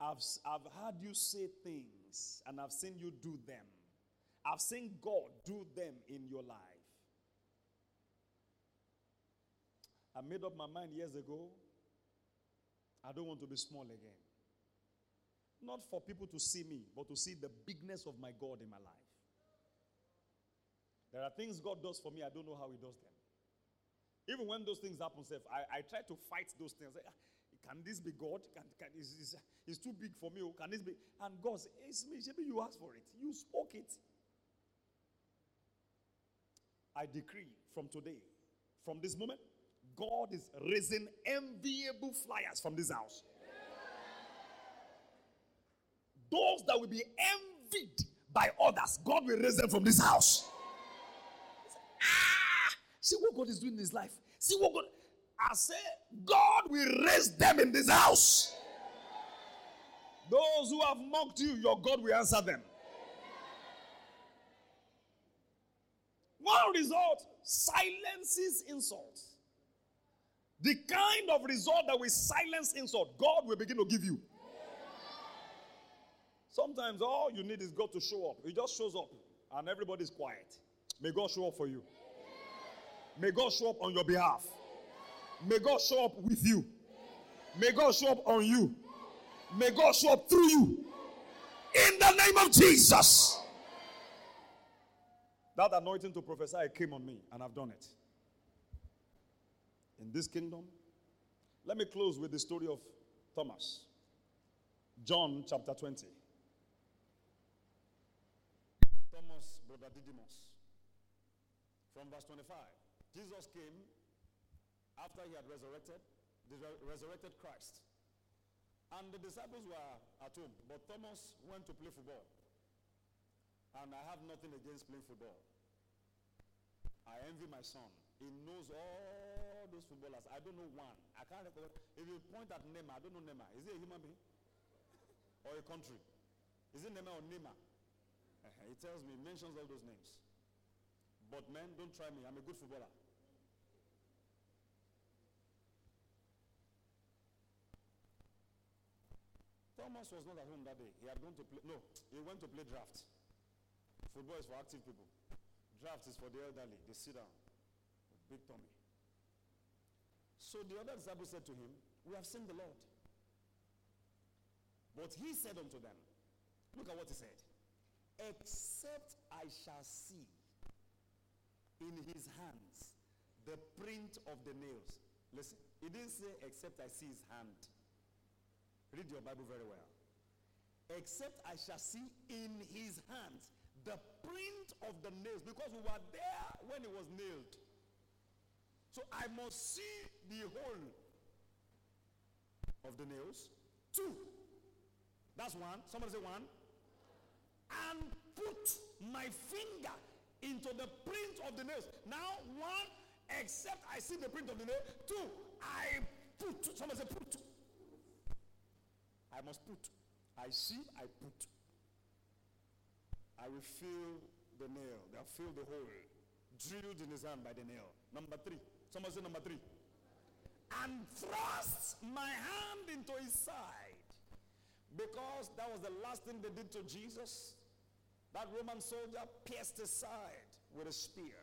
A: I've, I've heard you say things and I've seen you do them. I've seen God do them in your life. I made up my mind years ago. I don't want to be small again. Not for people to see me, but to see the bigness of my God in my life. There are things God does for me, I don't know how He does them. Even when those things happen, I, I try to fight those things. Ah, can this be God? Can, can, is, is, it's too big for me. Oh, can this be? And God says, It's me. You asked for it. You spoke it. I decree from today, from this moment, God is raising enviable flyers from this house. Those that will be envied by others, God will raise them from this house. See what God is doing in his life. See what God. I say, God will raise them in this house. Those who have mocked you, your God will answer them.
B: normal result silences insults. The kind of result that will silence insult, God will begin to give you. Sometimes all you need is God to show up. He just shows up and everybody's quiet. May God show up for you. May God show up on your behalf. May God show up with you. May God show up on you. May God show up through you. In the name of Jesus. That anointing to prophesy came on me, and I've done it. In this kingdom, let me close with the story of Thomas. John chapter 20. Thomas, brother Didymus. From verse 25. Jesus came after he had resurrected, resurrected Christ. And the disciples were at home, but Thomas went to play football. And I have nothing against playing football. I envy my son. He knows all those footballers. I don't know one. I can't recall. If you point at Neymar, I don't know Neymar. Is he a human being? or a country? Is it Neymar or Neymar? He tells me, mentions all those names. But men, don't try me. I'm a good footballer. Thomas was not at home that day. He had gone to play. No, he went to play draft. Football is for active people. Draft is for the elderly. They sit down big Tommy. So the other disciples said to him, We have seen the Lord. But he said unto them, Look at what he said. Except I shall see in his hands the print of the nails. Listen, he didn't say, Except I see his hand. Read your Bible very well. Except I shall see in his hands the print of the nails because we were there when it was nailed. So I must see the hole of the nails. Two. That's one. Somebody say one. And put my finger into the print of the nails. Now, one, except I see the print of the nail. Two, I put. Somebody say put. I must put. I see, I put. I will feel the nail. They'll feel the hole drilled in his hand by the nail. Number three. Someone say number three. And thrust my hand into his side. Because that was the last thing they did to Jesus. That Roman soldier pierced his side with a spear.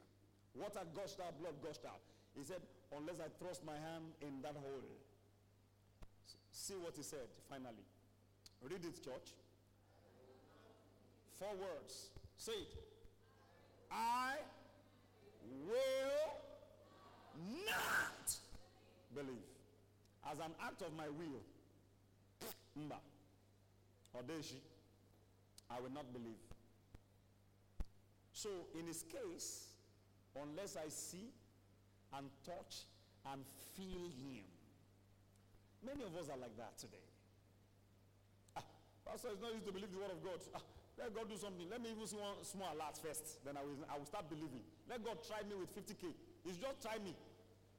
B: Water gushed out, blood gushed out. He said, unless I thrust my hand in that hole, See what he said finally. Read it, church. Four words. Say it. I will not believe. As an act of my will, Mba, Odeshi, I will not believe. So, in his case, unless I see and touch and feel him, Many of us are like that today. Ah, Pastor is not used to believe the word of God. Ah, let God do something. Let me even see one small alert first. Then I will, I will start believing. Let God try me with 50K. He's just try me.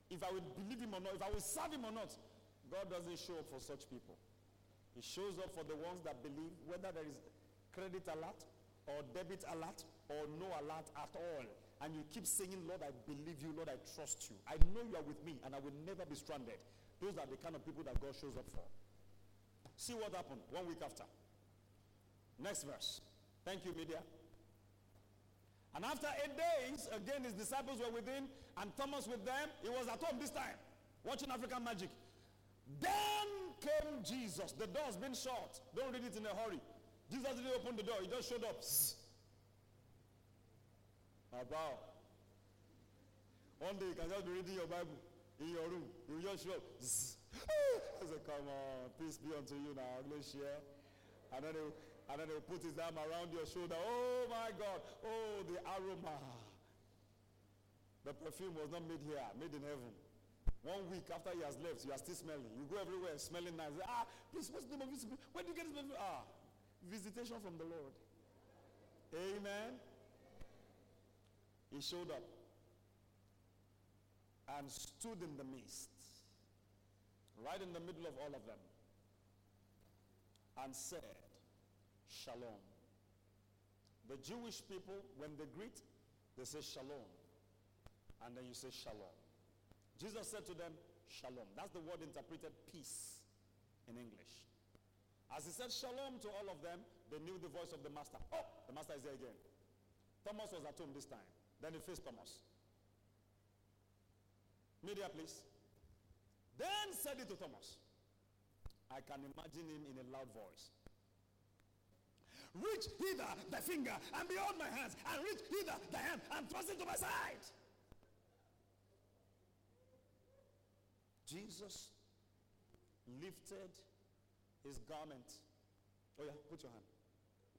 B: If I will believe him or not, if I will serve him or not. God doesn't show up for such people. He shows up for the ones that believe, whether there is credit alert or debit alert or no alert at all. And you keep saying, Lord, I believe you. Lord, I trust you. I know you are with me and I will never be stranded. Those are the kind of people that God shows up for. See what happened one week after. Next verse. Thank you, media. And after eight days, again his disciples were within and Thomas with them. He was at home this time, watching African magic. Then came Jesus. The door's been shut. Don't read it in a hurry. Jesus didn't open the door, he just showed up. About. One day you can just be reading your Bible in your room. You just show I said, come on, peace be unto you now. Let's share. And then, he, and then he'll put his arm around your shoulder. Oh my God. Oh, the aroma. The perfume was not made here, made in heaven. One week after he has left, you are still smelling. You go everywhere smelling nice. Ah, please, what's the name of this? Where do you get this perfume? Ah, visitation from the Lord. Amen. He showed up and stood in the midst, right in the middle of all of them, and said, Shalom. The Jewish people, when they greet, they say Shalom.
A: And then you say shalom. Jesus said to them, shalom. That's the word interpreted peace in English. As he said shalom to all of them, they knew the voice of the master. Oh, the master is there again. Thomas was at home this time. Then he faced Thomas. Media, please. Then said it to Thomas. I can imagine him in a loud voice. Reach hither the finger and behold my hands, and reach hither the hand and thrust it to my side. Jesus lifted his garment. Oh yeah, put your hand.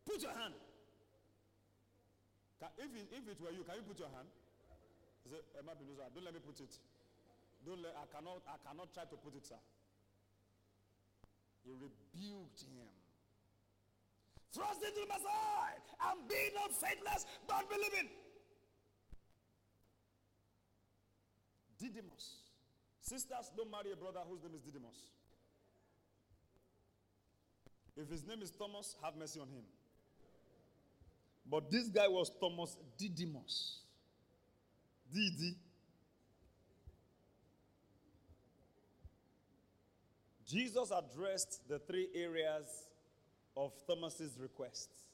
A: Put your hand. Can, if, it, if it were you, can you put your hand? Emma eh, don't let me put it. Don't let, I cannot, I cannot try to put it, sir. He rebuked him. Thrust into my side and be not faithless, but believing. Didymus. Sisters, don't marry a brother whose name is Didymus. If his name is Thomas, have mercy on him. But this guy was Thomas Didymus. Didi. Jesus addressed the three areas of Thomas's requests.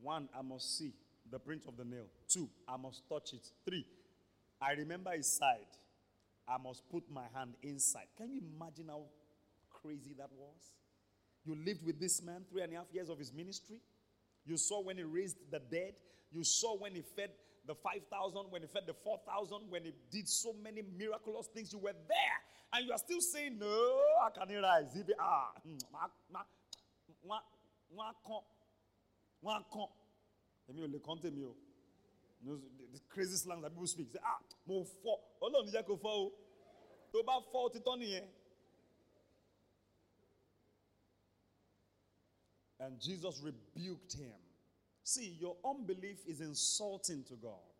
A: One, I must see the print of the nail. Two, I must touch it. Three, I remember his side. I must put my hand inside. Can you imagine how crazy that was? You lived with this man three and a half years of his ministry. You saw when he raised the dead. You saw when he fed the 5,000, when he fed the 4,000, when he did so many miraculous things. You were there. And you are still saying, No, I can't rise. If ah, wọ́n kàn wọ́n kàn èmi ò lè kàn tèmi o the crazy slang that people speak say ah mo fọ́ ọlọ́run jẹ́ kó fọ́ o tó bá fọ́ ó ti tán. And Jesus rebuked him. See, your unbelief is insulting to God.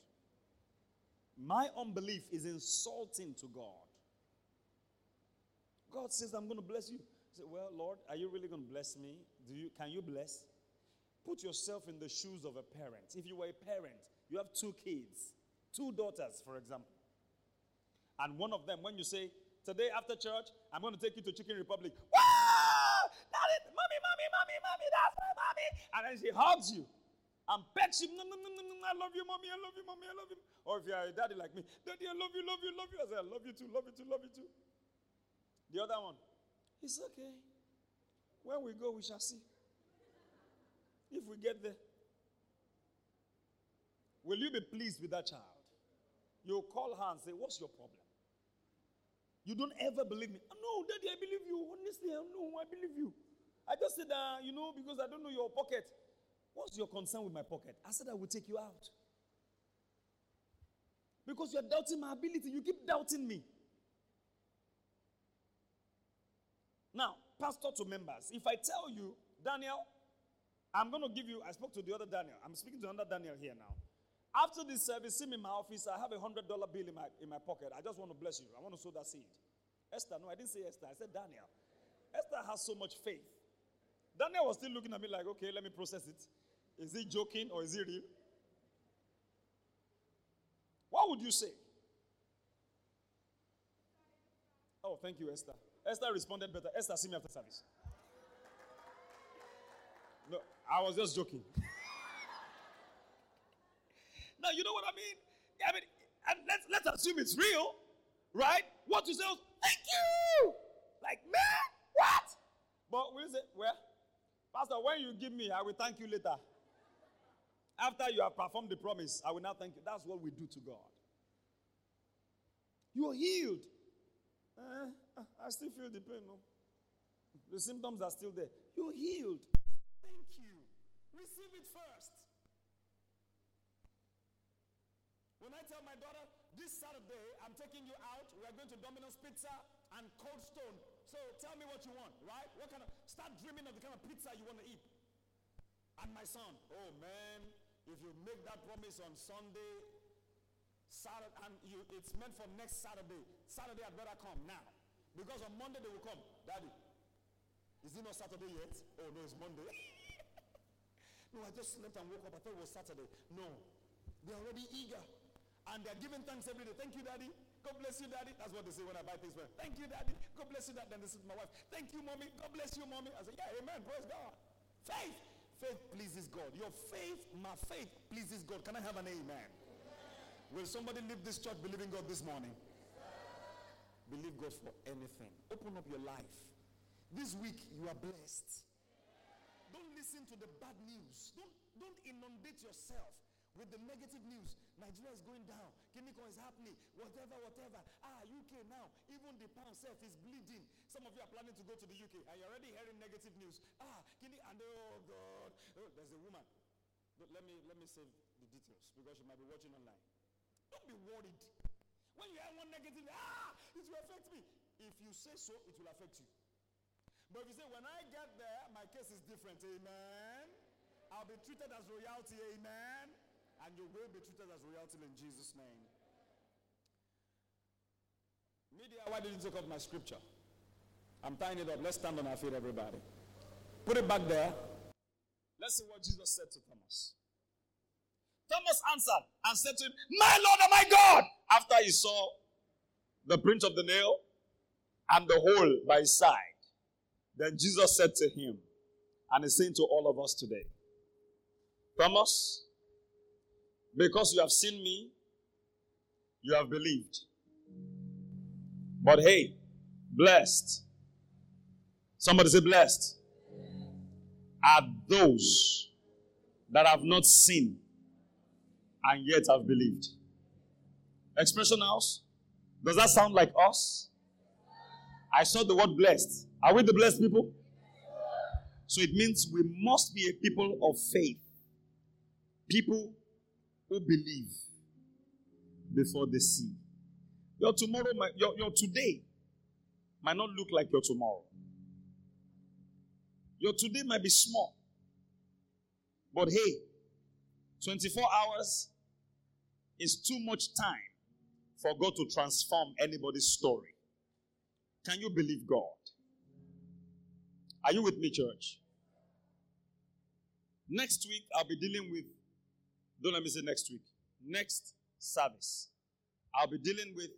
A: My unbelief is insulting to God. God says, I'm going to bless you. I said, Well, Lord, are you really going to bless me? Do you, can you bless? Put yourself in the shoes of a parent. If you were a parent, you have two kids, two daughters, for example. And one of them, when you say, Today after church, I'm going to take you to Chicken Republic. Wow! That is, mommy, mommy, mommy, mommy, that's my mommy. And then she hugs you and pets you. No, no, no, no, no, I love you, mommy, I love you, mommy, I love you. Or if you're a daddy like me, daddy, I love you, love you, love you. I say, I love you too, love you too, love you too. The other one, it's okay. When we go, we shall see. If we get there, will you be pleased with that child? You'll call her and say, What's your problem? You don't ever believe me. No, daddy, I believe you. Honestly, I know, I believe you. I just said, uh, you know, because I don't know your pocket. What's your concern with my pocket? I said I will take you out. Because you're doubting my ability. You keep doubting me. Now, pastor to members, if I tell you, Daniel, I'm going to give you, I spoke to the other Daniel. I'm speaking to another Daniel here now. After this service, see me in my office. I have a $100 bill in my, in my pocket. I just want to bless you. I want to sow that seed. Esther, no, I didn't say Esther. I said Daniel. Esther has so much faith. Daniel was still looking at me like, okay, let me process it. Is he joking or is he real? What would you say? Oh, thank you, Esther. Esther responded better. Esther, see me after service. No, I was just joking. now, you know what I mean? I mean, and let's, let's assume it's real, right? What you say was, thank you! Like, man, what? But we'll say, well, Pastor, when you give me, I will thank you later. After you have performed the promise, I will now thank you. That's what we do to God. You are healed. Uh, I still feel the pain, no? The symptoms are still there. You're healed. Thank you. Receive it first. When I tell my daughter, this Saturday, I'm taking you out, we are going to Domino's Pizza and Cold Stone. So tell me what you want, right? What kind of, start dreaming of the kind of pizza you want to eat. And my son, oh man, if you make that promise on Sunday, Saturday, and you, it's meant for next Saturday. Saturday, I better come now. Because on Monday they will come. Daddy, is it not Saturday yet? Oh, no, it's Monday. no, I just slept and woke up. I thought it was Saturday. No. They're already eager. And
B: they're giving thanks every day. Thank you, daddy. God bless you, daddy. That's what they say when I buy things them. Thank you, daddy. God bless you, daddy. Then this is my wife, Thank you, mommy. God bless you, mommy. I say, Yeah, amen. Praise God. Faith. Faith pleases God. Your faith, my faith pleases God. Can I have an amen? Will somebody leave this church believing God this morning? Believe God for anything. Open up your life. This week you are blessed. Don't listen to the bad news. Don't, don't inundate yourself with the negative news. Nigeria is going down. Kiniko is happening. Whatever, whatever. Ah, UK now. Even the pound self is bleeding. Some of you are planning to go to the UK and you're already hearing negative news. Ah, Kini and oh God. Oh, there's a woman. But let me let me save the details because she might be watching online. Don't be worried. When you hear one negative, ah, it will affect me. If you say so, it will affect you. But if you say, when I get there, my case is different, amen. I'll be treated as royalty, amen. And you will be treated as royalty in Jesus' name. Media, why didn't you take up my scripture? I'm tying it up. Let's stand on our feet, everybody. Put it back there. Let's see what Jesus said to Thomas. Thomas answered and said to him, My Lord and my God! After he saw the print of the nail and the hole by his side, then Jesus said to him, and he's saying to all of us today, Thomas, because you have seen me, you have believed. But hey, blessed. Somebody say, blessed are those that have not seen and yet have believed. Expression house. Does that sound like us? I saw the word blessed. Are we the blessed people? So it means we must be a people of faith. People who believe before they see. Your tomorrow, might, your, your today might not look like your tomorrow. Your today might be small. But hey, 24 hours is too much time for God to transform anybody's story. Can you believe God? Are you with me, church? Next week, I'll be dealing with, don't let me say next week, next service. I'll be dealing with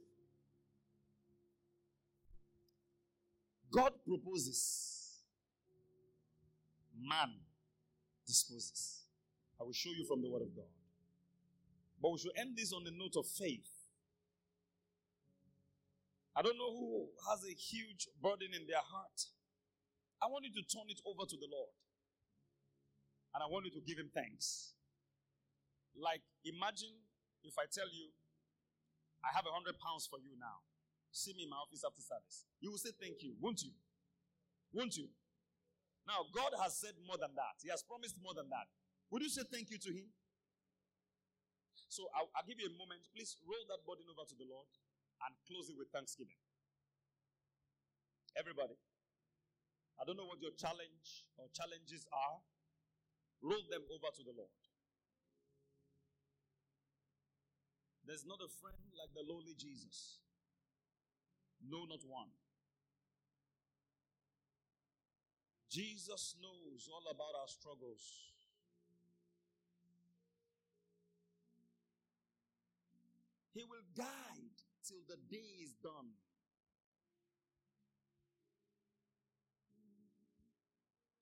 B: God proposes, man disposes. I will show you from the Word of God. But we should end this on a note of faith. I don't know who has a huge burden in their heart. I want you to turn it over to the Lord. And I want you to give Him thanks. Like, imagine if I tell you, I have a hundred pounds for you now. See me in my office after service. You will say thank you, won't you? Won't you? Now, God has said more than that. He has promised more than that. Would you say thank you to Him? So I'll, I'll give you a moment. Please roll that burden over to the Lord and close it with thanksgiving. Everybody. I don't know what your challenge or challenges are. Roll them over to the Lord. There's not a friend like the lowly Jesus. No, not one. Jesus knows all about our struggles. He will guide till the day is done.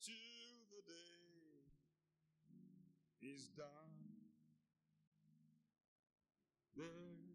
B: Till the day is done. There's